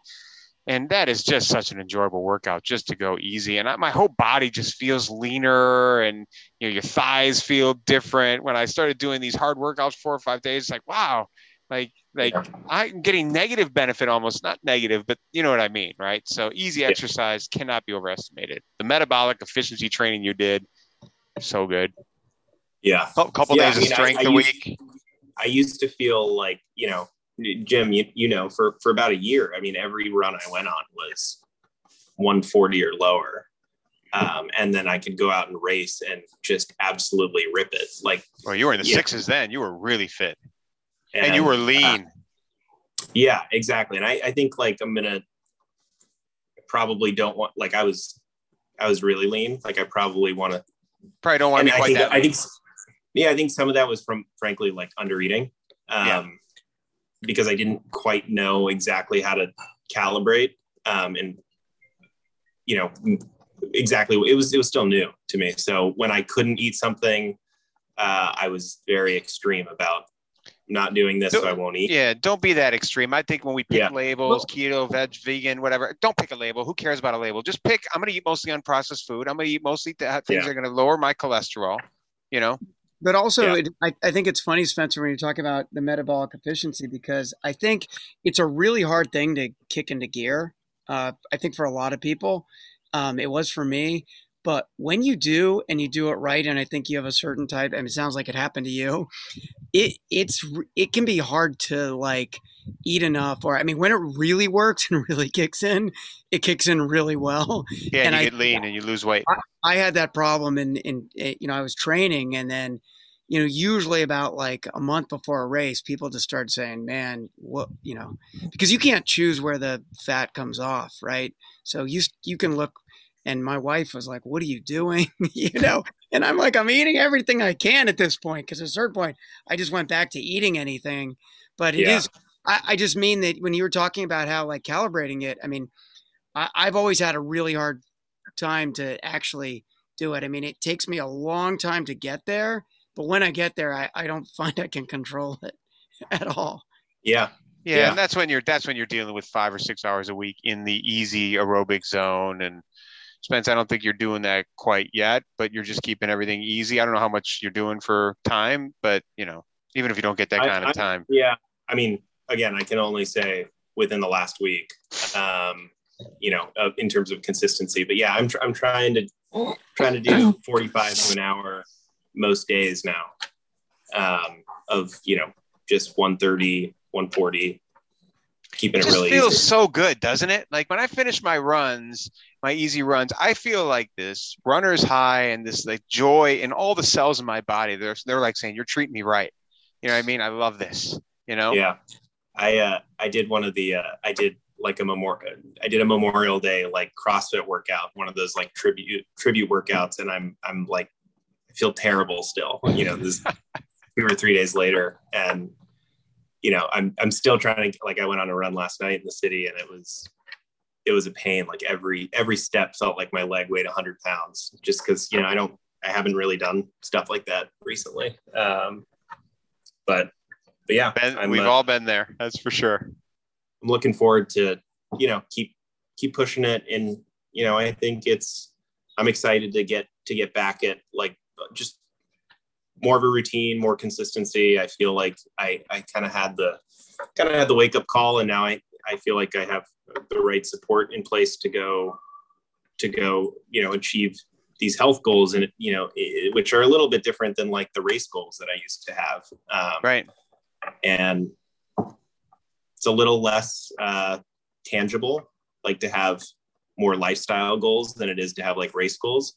and that is just such an enjoyable workout just to go easy. And I, my whole body just feels leaner, and you know your thighs feel different. When I started doing these hard workouts four or five days, it's like wow, like like yeah. I'm getting negative benefit almost, not negative, but you know what I mean, right? So easy exercise cannot be overestimated. The metabolic efficiency training you did, so good. Yeah. A couple yeah, days I mean, of strength I, I a used, week. I used to feel like, you know, Jim, you, you know, for, for about a year, I mean, every run I went on was 140 or lower. Um, and then I could go out and race and just absolutely rip it. Like, well, you were in the sixes then. You were really fit. And, and you were lean. Uh, yeah, exactly. And I, I think like I'm gonna probably don't want like I was I was really lean. Like I probably want to probably don't want to be quite I think, that. I think yeah, I think some of that was from frankly like under eating. Um, yeah. because I didn't quite know exactly how to calibrate. Um, and you know, exactly it was it was still new to me. So when I couldn't eat something, uh, I was very extreme about not doing this, don't, so I won't eat. Yeah, don't be that extreme. I think when we pick yeah. labels, keto, veg, vegan, whatever, don't pick a label. Who cares about a label? Just pick. I'm going to eat mostly unprocessed food. I'm going to eat mostly things yeah. that are going to lower my cholesterol. You know. But also, yeah. it, I, I think it's funny, Spencer, when you talk about the metabolic efficiency, because I think it's a really hard thing to kick into gear. Uh, I think for a lot of people, um, it was for me. But when you do and you do it right, and I think you have a certain type, and it sounds like it happened to you, it it's it can be hard to like eat enough. Or I mean, when it really works [laughs] and really kicks in, it kicks in really well. Yeah, and, you I, get lean and you lose weight. I, I had that problem, in in eh, you know I was training, and then you know usually about like a month before a race, people just start saying, "Man, what you know," because you can't choose where the fat comes off, right? So you you can look and my wife was like, "What are you doing?" [laughs] you know, and I'm like, "I'm eating everything I can at this point." Because at a certain point, I just went back to eating anything. But it yeah. is. I, I, just mean that when you were talking about how like calibrating it, I mean, I, I've always had a really hard time to actually do it. I mean, it takes me a long time to get there, but when I get there, I, I don't [laughs] find I can control it at all. Yeah. Yeah, yeah, and that's when you're that's when you're dealing with five or six hours a week in the easy aerobic zone and Spence, I don't think you're doing that quite yet, but you're just keeping everything easy. I don't know how much you're doing for time, but you know, even if you don't get that kind I, of time. yeah. I mean, again, I can only say within the last week, um, you know, uh, in terms of consistency, but yeah, I'm, tr- I'm trying to, trying to do [clears throat] 45 to an hour most days now, um, of, you know, just 130, 140, keeping it, it really feels easy. so good, doesn't it? Like when I finish my runs, my easy runs, I feel like this runner's high and this like joy in all the cells in my body. They're they're like saying, "You're treating me right." You know what I mean? I love this. You know? Yeah. I uh I did one of the uh I did like a memorial I did a Memorial Day like CrossFit workout, one of those like tribute tribute workouts, and I'm I'm like I feel terrible still. You know, this [laughs] two or three days later, and you know I'm I'm still trying to like I went on a run last night in the city, and it was it was a pain. Like every every step felt like my leg weighed 100 pounds, just because you know I don't I haven't really done stuff like that recently. Um, but but yeah, ben, we've uh, all been there. That's for sure. I'm looking forward to you know keep keep pushing it, and you know I think it's I'm excited to get to get back at like just more of a routine, more consistency. I feel like I, I kind of had the kind of had the wake up call, and now I, I feel like I have the right support in place to go to go, you know, achieve these health goals and you know which are a little bit different than like the race goals that i used to have um, right and it's a little less uh, tangible like to have more lifestyle goals than it is to have like race goals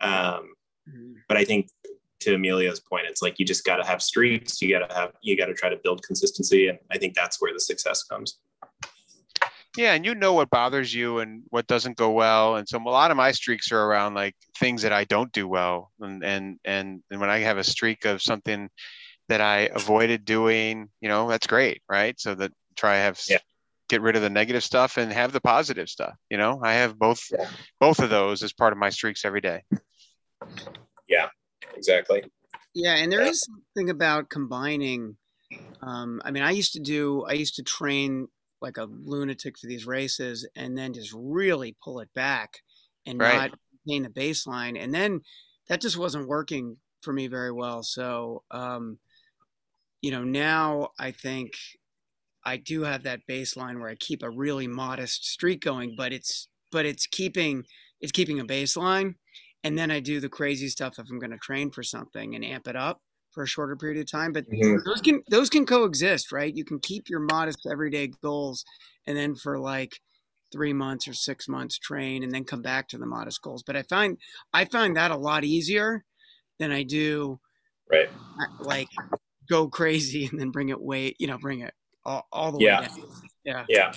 um, mm-hmm. but i think to Emilio's point it's like you just got to have streaks you got to have you got to try to build consistency and i think that's where the success comes yeah, and you know what bothers you and what doesn't go well, and so a lot of my streaks are around like things that I don't do well, and and and, and when I have a streak of something that I avoided doing, you know, that's great, right? So that try have yeah. get rid of the negative stuff and have the positive stuff. You know, I have both yeah. both of those as part of my streaks every day. Yeah, exactly. Yeah, and there is something about combining. Um, I mean, I used to do. I used to train like a lunatic for these races and then just really pull it back and right. not maintain the baseline. And then that just wasn't working for me very well. So, um, you know, now I think I do have that baseline where I keep a really modest streak going, but it's but it's keeping it's keeping a baseline, and then I do the crazy stuff if I'm going to train for something and amp it up for a shorter period of time. But mm-hmm. those can those can coexist, right? You can keep your modest everyday goals, and then for like three months or six months train, and then come back to the modest goals. But I find I find that a lot easier than I do, right? Like go crazy and then bring it way, you know, bring it all, all the yeah. way down. Yeah, yeah.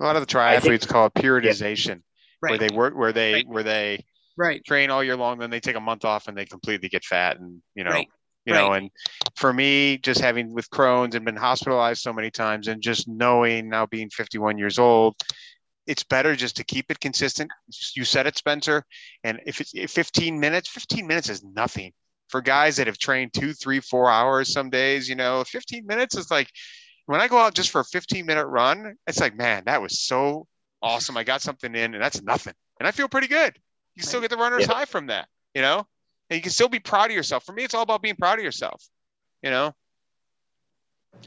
A lot of the triathletes think, call it periodization, yeah. right. where they work, where they, right. where they right. train all year long, then they take a month off and they completely get fat, and you know, right. you right. know and for me just having with crohn's and been hospitalized so many times and just knowing now being 51 years old it's better just to keep it consistent. You said it spencer and if it's 15 minutes 15 minutes is nothing. For guys that have trained two three four hours some days you know 15 minutes is like when i go out just for a 15 minute run it's like man that was so awesome. I got something in and that's nothing. And i feel pretty good you still get the runner's yeah. high from that you know and you can still be proud of yourself. For me, it's all about being proud of yourself. You know,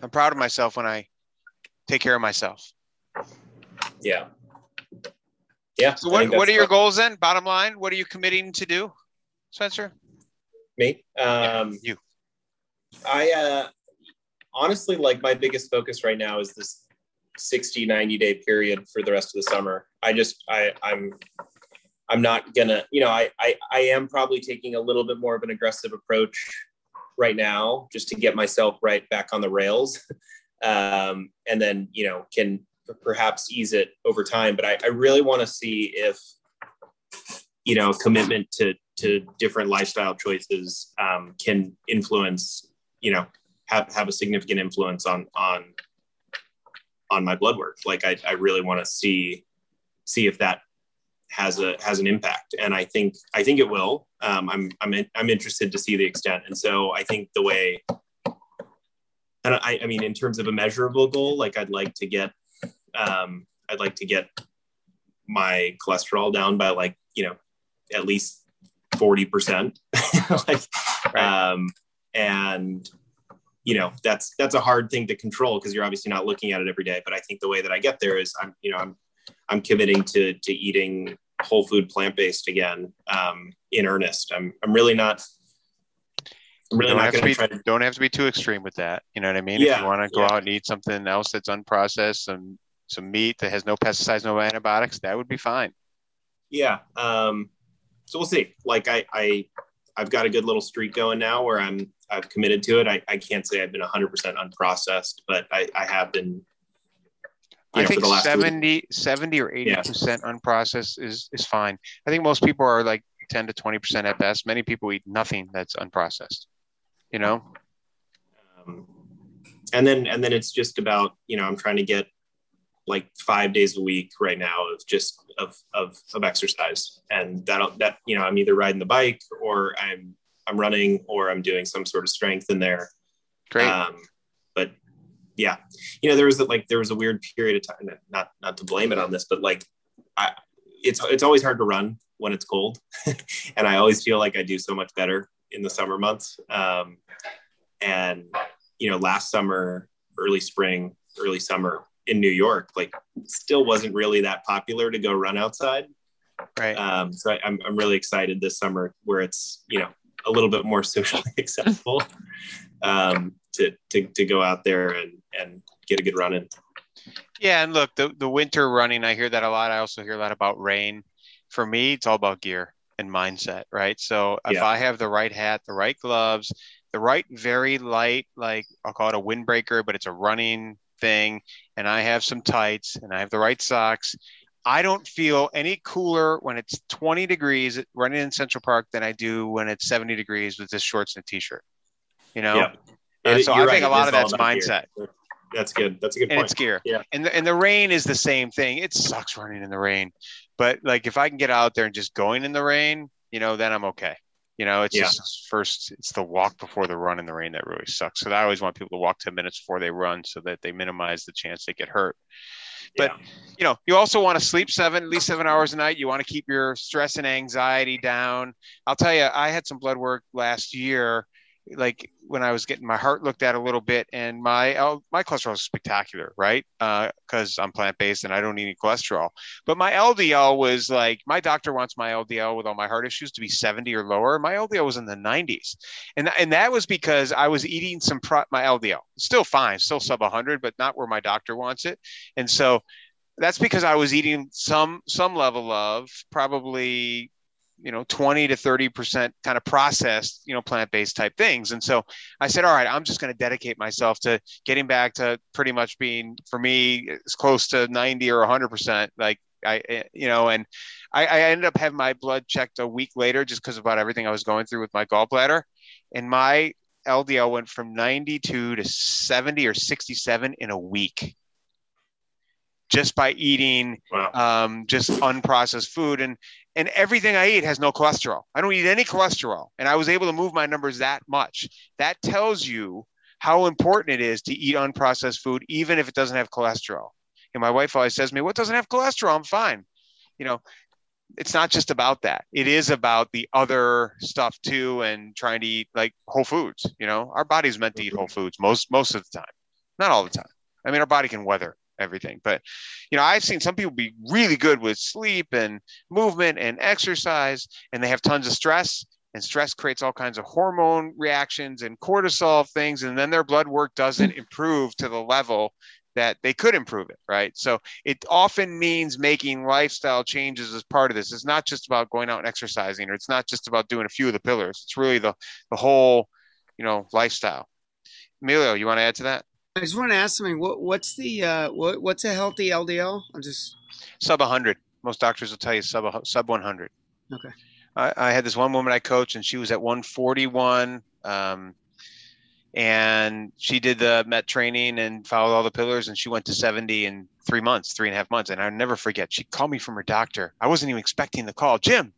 I'm proud of myself when I take care of myself. Yeah. Yeah. So what, what are your goals then? Bottom line, what are you committing to do, Spencer? Me? Um, you. I uh, honestly like my biggest focus right now is this 60, 90 day period for the rest of the summer. I just, I, I'm I'm not gonna, you know, I, I I am probably taking a little bit more of an aggressive approach right now just to get myself right back on the rails, [laughs] um, and then you know can perhaps ease it over time. But I, I really want to see if you know commitment to to different lifestyle choices um, can influence, you know, have have a significant influence on on on my blood work. Like I, I really want to see see if that has a has an impact. And i think i think it will. Um, i'm i'm in, i'm interested to see the extent. And so i think the way and i i mean in terms of a measurable goal like i'd like to get um, i'd like to get my cholesterol down by like you know at least 40% [laughs] like right. um and you know that's that's a hard thing to control because you're obviously not looking at it every day. But i think the way that i get there is i'm you know i'm I'm committing to to eating whole food plant based again um, in earnest. I'm I'm really not. I'm really don't not going to try. To, don't have to be too extreme with that. You know what I mean? Yeah, if you want to go yeah. out and eat something else that's unprocessed, some some meat that has no pesticides, no antibiotics, that would be fine. Yeah. Um, so we'll see. Like I I I've got a good little streak going now where I'm I've committed to it. I, I can't say I've been 100% unprocessed, but I, I have been I think 70, 70 or 80% yeah. unprocessed is, is fine. I think most people are like 10 to 20% at best. Many people eat nothing that's unprocessed, you know? Um, and then, and then it's just about, you know, I'm trying to get like five days a week right now of just of, of, of exercise. And that'll, that, you know, I'm either riding the bike or I'm, I'm running or I'm doing some sort of strength in there. Great. Um, yeah, you know, there was like there was a weird period of time. Not not to blame it on this, but like, I, it's it's always hard to run when it's cold, [laughs] and I always feel like I do so much better in the summer months. Um, and you know, last summer, early spring, early summer in New York, like still wasn't really that popular to go run outside. Right. Um, so I, I'm I'm really excited this summer where it's you know a little bit more [laughs] socially acceptable um, to, to to go out there and and get a good run in. Yeah, and look, the the winter running, I hear that a lot. I also hear a lot about rain. For me, it's all about gear and mindset, right? So if Yeah. I have the right hat, the right gloves, the right very light, like I'll call it a windbreaker, but it's a running thing, and I have some tights and I have the right socks, I don't feel any cooler when it's 20 degrees running in Central Park than I do when it's 70 degrees with just shorts and a t-shirt. You know, Yep. And It- so I think right, a lot of that's mindset. gear. That's good. That's a good and point. it's gear. Yeah. And the, and the rain is the same thing. It sucks running in the rain, but like if I can get out there and just going in the rain, you know, then I'm okay. You know, it's Yeah. just first, it's the walk before the run in the rain that really sucks. So I always want people to walk 10 minutes before they run so that they minimize the chance they get hurt. But Yeah. you know, you also want to sleep seven, at least seven hours a night. You want to keep your stress and anxiety down. I'll tell you, I had some blood work last year, like when I was getting my heart looked at a little bit, and my L- my cholesterol is spectacular, right? Uh, because I'm plant based and I don't need any cholesterol. But my LDL was like, my doctor wants my LDL with all my heart issues to be 70 or lower. My LDL was in the 90s, and and that was because I was eating some pro- my LDL, still fine, still sub 100, but not where my doctor wants it, and so that's because I was eating some some level of probably you know 20 to 30 percent kind of processed you know plant-based type things. And so i said all right i'm just going to dedicate myself to getting back to pretty much being for me as close to 90 or 100 percent like i eh, you know and I, I ended up having my blood checked a week later just because about everything i was going through with my gallbladder. And my ldl went from 92 to 70 or 67 in a week just by eating Wow. um, just unprocessed food. And and everything I eat has no cholesterol. I don't eat any cholesterol, and I was able to move my numbers that much. That tells you how important it is to eat unprocessed food, even if it doesn't have cholesterol. And my wife always says to me, "What doesn't have cholesterol? I'm fine." You know, it's not just about that. It is about the other stuff too, and trying to eat like whole foods. You know, our body's meant to eat whole foods most most of the time, not all the time. I mean, our body can weather everything, but you know, I've seen some people be really good with sleep and movement and exercise, and they have tons of stress. And stress creates all kinds of hormone reactions and cortisol things, and then their blood work doesn't [laughs] improve to the level that they could improve it, right? So it often means making lifestyle changes as part of this. It's not just about going out and exercising, or it's not just about doing a few of the pillars. It's really the the whole, you know, lifestyle. Emilio, you want to add to that? I just want to ask something. What, what's the uh, what, what's a healthy LDL? I'm just Sub 100. Most doctors will tell you sub sub 100. okay. I, I had this one woman I coached, and she was at 141. Um, and she did the Met training and followed all the pillars, and she went to 70 in three months, three and a half months. And I'll never forget. She called me from her doctor. I wasn't even expecting the call. Jim,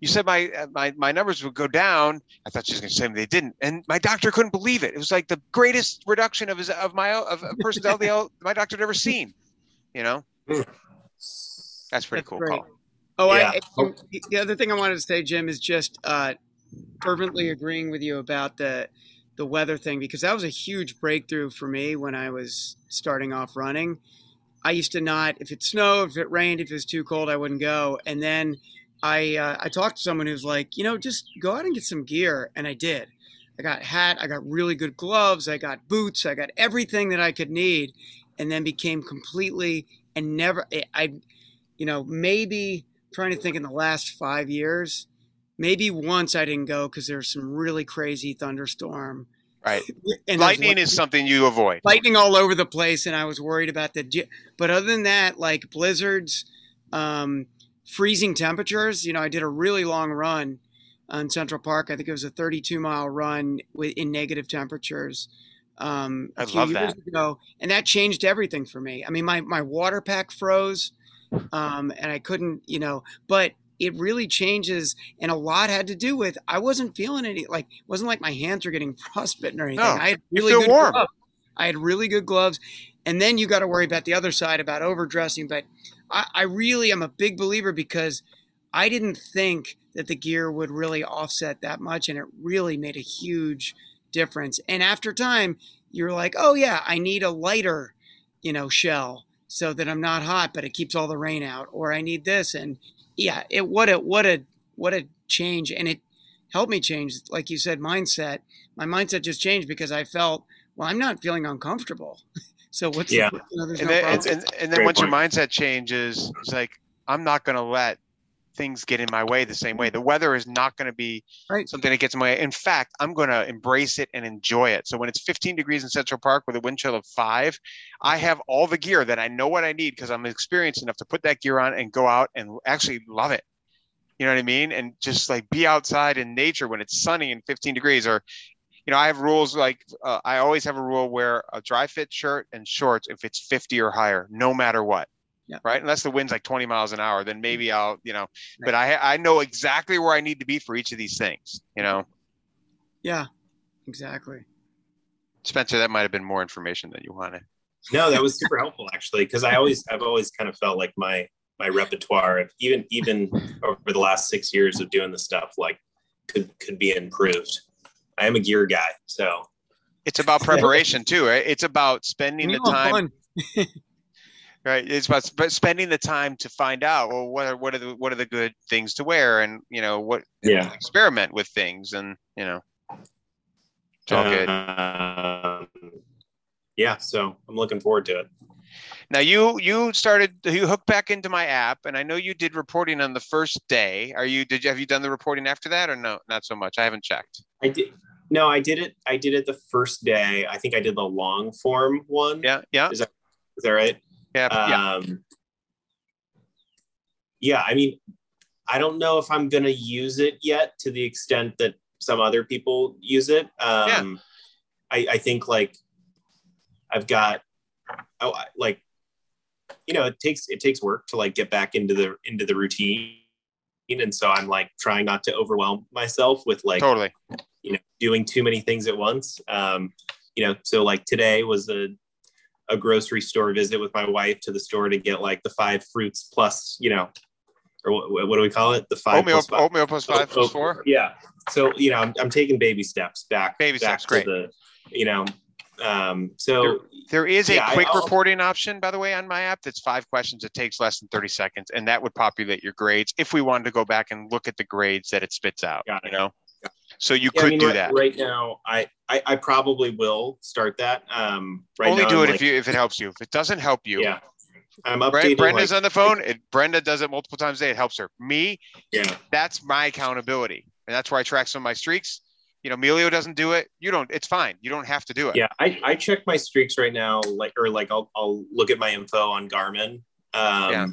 you said my uh, my my numbers would go down. I thought she was going to say they didn't, and my doctor couldn't believe it. It was like the greatest reduction of his of my of a person's LDL [laughs] my doctor had ever seen. You know, that's pretty That's cool. great. Call. Oh, Yeah. I, I, the other thing I wanted to say, Jim, is just uh, fervently agreeing with you about the the weather thing because that was a huge breakthrough for me when I was starting off running. I used to not, if it snowed, if it rained, if it was too cold, I wouldn't go. And then I uh, I talked to someone who's like, you know, just go out and get some gear, and I did. I got hat, I got really good gloves, I got boots, I got everything that I could need, and then became completely and never. I, I you know, maybe trying to think in the last five years, maybe once I didn't go because there was some really crazy thunderstorm. Right. [laughs] And Lightning li- is something you avoid. lightning all over the place, and I was worried about the. But other than that, like blizzards, um, freezing temperatures. You know, I did a really long run on Central Park. I think it was a 32 mile run with, in negative temperatures. Um, a I few love years that. ago, and that changed everything for me. I mean, my my water pack froze, um, and I couldn't, you know, but it really changes, and a lot had to do with I wasn't feeling any like it wasn't like my hands were getting [laughs] frostbitten or anything. No, I had you really feel good warm. gloves. I had really good gloves, and then you got to worry about the other side about overdressing. But I, I really am a big believer because I didn't think that the gear would really offset that much, and it really made a huge difference. And after time, you're like, oh yeah, I need a lighter, you know, shell so that I'm not hot, but it keeps all the rain out, or I need this, and yeah, it what a what a what a change, and it helped me change, like you said, mindset. My mindset just changed because I felt, well, I'm not feeling uncomfortable. [laughs] so what's Yeah. the, you know, and no then, and, and, and then Great once your mindset changes, it's like I'm not going to let things get in my way the same way. The weather is not going to be Right. something that gets in my way. In fact, I'm going to embrace it and enjoy it. So when it's 15 degrees in Central Park with a wind chill of five, I have all the gear that I know what I need because I'm experienced enough to put that gear on and go out and actually love it. You know what I mean? And just like be outside in nature when it's sunny and 15 degrees or you know, I have rules like uh, I always have a rule where a dry fit shirt and shorts if it's 50 or higher, no matter what. Yeah. Right. Unless the wind's like 20 miles an hour, then maybe I'll, you know, but I I know exactly where I need to be for each of these things. You know, yeah, exactly. Spencer, that might have been more information than you wanted. No, that was super [laughs] helpful actually, because I always I've always kind of felt like my my repertoire of even even over the last six years of doing this stuff like could could be improved. I am a gear guy, so It's about [laughs] preparation too, right? It's about spending the Oh, time, [laughs] right? It's about sp- spending the time to find out, well, what are, what are the, what are the good things to wear? And, you know, what, yeah. experiment with things and, you know, it's all good. Um, yeah, so I'm looking forward to it. Now you you started you hooked back into my app, and I know you did reporting on the first day. Are you did you have you done the reporting after that or no? Not so much. I haven't checked. I did. No, I did it. I did it the first day. I think I did the long form one. Yeah, yeah, Is that, is that right? yeah, yeah. Um, yeah, I mean, I don't know if I'm going to use it yet to the extent that some other people use it. Um, I, I think like I've got, oh, I- like, you know, it takes it takes work to like get back into the into the routine, and so I'm like trying not to overwhelm myself with like Totally. You know doing too many things at once um you know so like today was a a grocery store visit with my wife to the store to get like the five fruits plus you know or what, what do we call it the five Oatmeal, plus five. oatmeal plus five Oh, plus four. yeah so you know I'm, I'm taking baby steps back Baby back steps, to great. the you know um so There is a Yeah, quick reporting option, by the way, on my app. That's five questions. It takes less than thirty seconds, and that would populate your grades if we wanted to go back and look at the grades that it spits out. Got You it. know, so you yeah, I could mean, do right, that. right now I, I i probably will start that um right Only now do I'm it like, if you if it helps you. If it doesn't help you, yeah i'm updating Brenda's like, on the phone. It, Brenda does it multiple times a day. It helps her. Me, yeah that's my accountability, and that's where I track some of my streaks. You know, Emilio doesn't do it. You don't. It's fine. You don't have to do it. Yeah, I, I check my streaks right now, like or like I'll I'll look at my info on Garmin. Um, Yeah.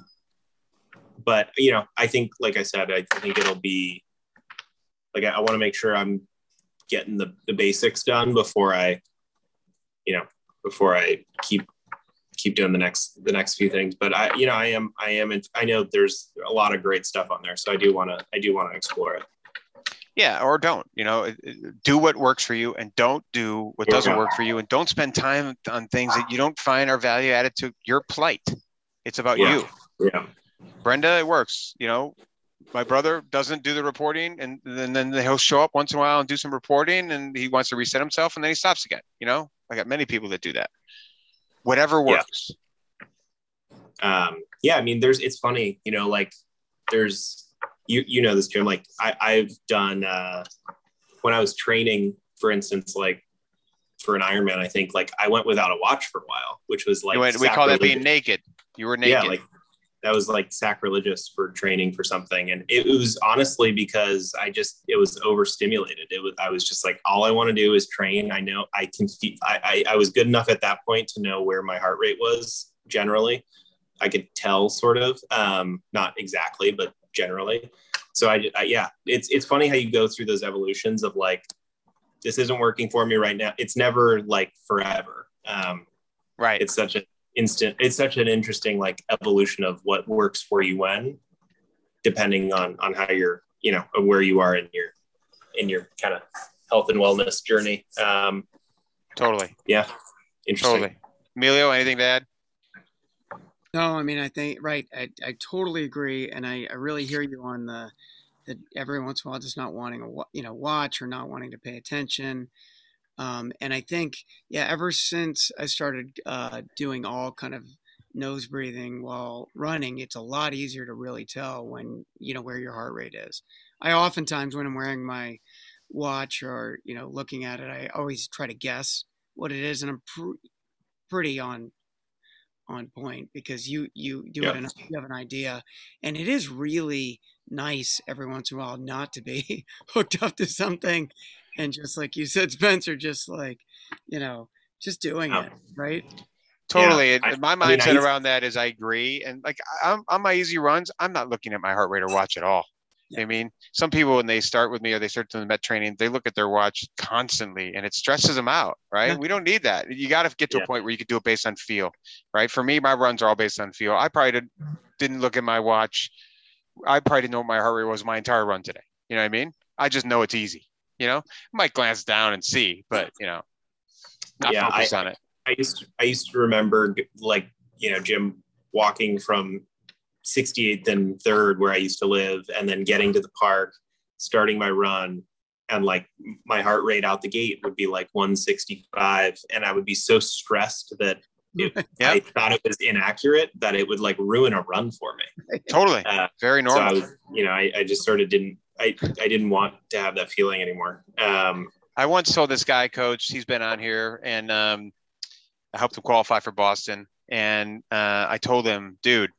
But you know, I think, like I said, I think it'll be like I, I want to make sure I'm getting the, the basics done before I, you know, before I keep keep doing the next the next few things. But I, you know, I am I am I know there's a lot of great stuff on there, so I do want to I do want to explore it. Yeah, or don't. You know, do what works for you, and don't do what doesn't work for you, and don't spend time on things that you don't find are value added to your plight. It's about Yeah. you. Yeah, Brenda, it works. You know, my brother doesn't do the reporting, and then, then he'll show up once in a while and do some reporting, and he wants to reset himself, and then he stops again. You know, I got many people that do that. Whatever Yeah. works. um yeah i mean there's it's funny you know like there's you you know this jim like i i've done uh when i was training for instance like for an ironman i think like i went without a watch for a while which was like went- we call that being naked. You were naked. yeah like that was like sacrilegious for training for something. And it was honestly because i just it was overstimulated. It was i was just like all i want to do is train. I know i can feel I, I i was good enough at that point to know where my heart rate was generally. I could tell sort of um not exactly but generally. So I, I yeah it's it's funny how you go through those evolutions of like this isn't working for me right now. It's never like forever. Um right. it's such an instant it's such an interesting like evolution of what works for you when depending on on how you're you know where you are in your in your kind of health and wellness journey um totally. yeah interesting Totally. Emilio, anything to add? No, I mean, I think right. I, I totally agree, and I, I really hear you on the that every once in a while just not wanting to you know watch or not wanting to pay attention. Um, and I think yeah, ever since I started uh, doing all kind of nose breathing while running, it's a lot easier to really tell when you know where your heart rate is. I oftentimes when I'm wearing my watch or you know looking at it, I always try to guess what it is, and I'm pr- pretty on on point because you you do yep. it enough, you have an idea, and it is really nice every once in a while not to be [laughs] hooked up to something, and just like you said, [laughs] Spencer, just like you know, just doing um, it right. Totally. Yeah, my mindset I mean, around that is I agree. And like I'm, on my easy runs, I'm not looking at my heart rate or watch at all. Yeah. I mean, some people when they start with me or they start doing the Met training, they look at their watch constantly and it stresses them out, right? Yeah. We don't need that. You got to get to yeah. a point where you can do it based on feel, right? For me, my runs are all based on feel. I probably did, didn't look at my watch. I probably didn't know what my heart rate was my entire run today. You know what I mean? I just know it's easy. You know, might glance down and see, but you know, not yeah, focus I, on it. I used to, I used to remember like you know Jim walking from 68th and 3rd where I used to live, and then getting to the park, starting my run, and like my heart rate out the gate would be like 165, and I would be so stressed that [laughs] if yep. I thought it was inaccurate, that it would like ruin a run for me. Totally, uh, very normal. So I was, you know, I, I just sort of didn't. I, I didn't want to have that feeling anymore. Um, I once told this guy, coach, he's been on here, and um, I helped him qualify for Boston. And uh, I told him, dude,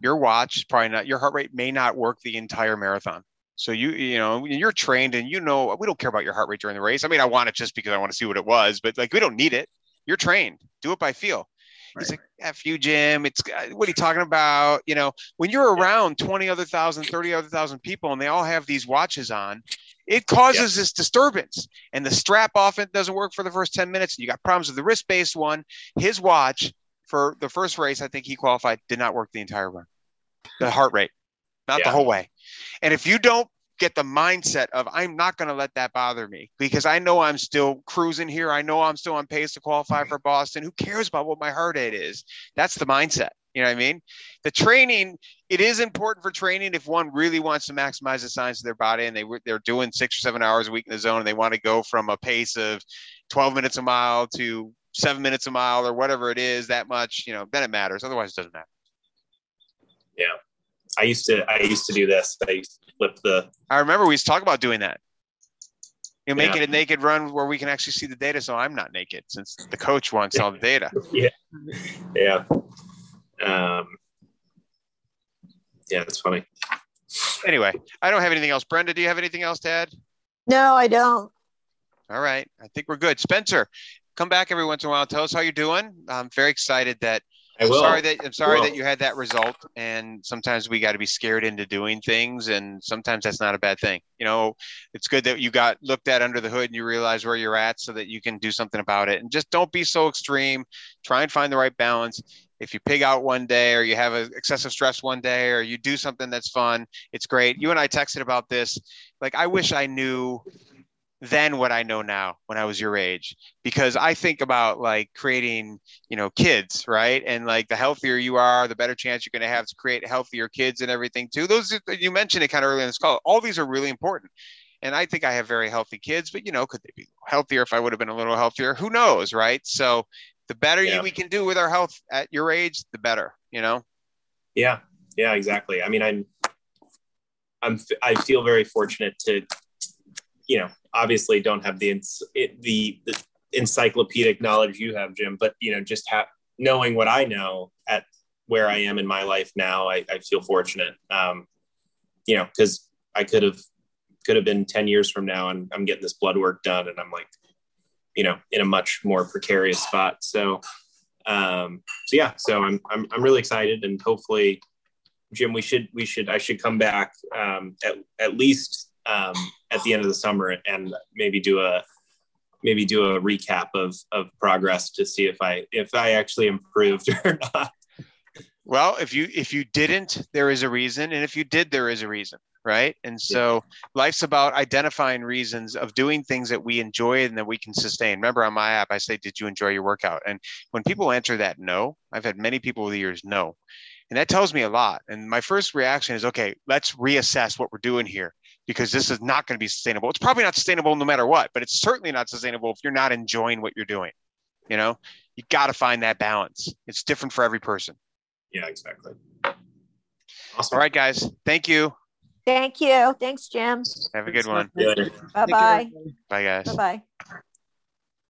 your watch probably not your heart rate may not work the entire marathon. So you you know you're trained and you know we don't care about your heart rate during the race. I mean I want it just because I want to see what it was, but like we don't need it. You're trained. Do it by feel. Right. He's like, F you, Jim. It's uh, what are you talking about? You know, when you're around 20 other thousand, 30 other thousand people and they all have these watches on, it causes this disturbance. And the strap often doesn't work for the first 10 minutes. And you got problems with the wrist based one. His watch for the first race, I think he qualified, did not work the entire run the heart rate, not yeah. the whole way. And if you don't get the mindset of I'm not going to let that bother me because I know I'm still cruising here. I know I'm still on pace to qualify mm-hmm. for Boston. Who cares about what my heart rate is? That's the mindset. You know what I mean? The training, it is important for training if one really wants to maximize the science of their body and they they're doing six or seven hours a week in the zone and they want to go from a pace of 12 minutes a mile to seven minutes a mile or whatever it is that much, you know, then it matters. Otherwise it doesn't matter. Yeah. I used to I used to do this. I used to flip the I remember we used to talk about doing that. You know, make yeah. it a naked run where we can actually see the data so I'm not naked since the coach wants all the [laughs] data. yeah. Yeah. Um yeah, that's funny. Anyway, I don't have anything else. Brenda, do you have anything else to add? No, I don't. All right. I think we're good. Spencer, come back every once in a while. Tell us how you're doing. I'm very excited that I will. I'm sorry that I'm sorry that you had that result. And sometimes we got to be scared into doing things, and sometimes that's not a bad thing. You know, it's good that you got looked at under the hood and you realize where you're at, so that you can do something about it. And just don't be so extreme. Try and find the right balance. If you pig out one day, or you have a excessive stress one day, or you do something that's fun, it's great. You and I texted about this. Like, I wish I knew than what I know now when I was your age. Because I think about like creating, you know, kids, right? And like the healthier you are, the better chance you're going to have to create healthier kids and everything too. Those you mentioned it kind of early in this call. All these are really important. And I think I have very healthy kids, but you know, could they be healthier if I would have been a little healthier? Who knows, right? So the better yeah. we can do with our health at your age, the better, you know? Yeah. Yeah, exactly. I mean, I'm, I'm, I feel very fortunate to, you know, obviously don't have the, the, the encyclopedic knowledge you have, Jim, but you know, just have knowing what I know at where I am in my life now, I, I feel fortunate. Um, you know, because I could have could have been 10 years from now and I'm getting this blood work done and I'm like, you know, in a much more precarious spot. So um, so yeah, so I'm, I'm I'm really excited and hopefully Jim, we should we should I should come back um, at, at least um, at the end of the summer and maybe do a maybe do a recap of of progress to see if I if I actually improved [laughs] or not. Well, if you if you didn't, there is a reason, and if you did, there is a reason, right? And so life's about identifying reasons of doing things that we enjoy and that we can sustain. Remember on my app, I say, "Did you enjoy your workout?" And when people answer that no, I've had many people over the years no, and that tells me a lot. And my first reaction is, okay, let's reassess what we're doing here because this is not going to be sustainable. It's probably not sustainable no matter what, but it's certainly not sustainable if you're not enjoying what you're doing. You know, you got to find that balance. It's different for every person. Yeah, exactly. Awesome. All right, guys. Thank you. Thank you. Thanks, Jim. Have a good one. Bye bye. Bye, guys. Bye bye.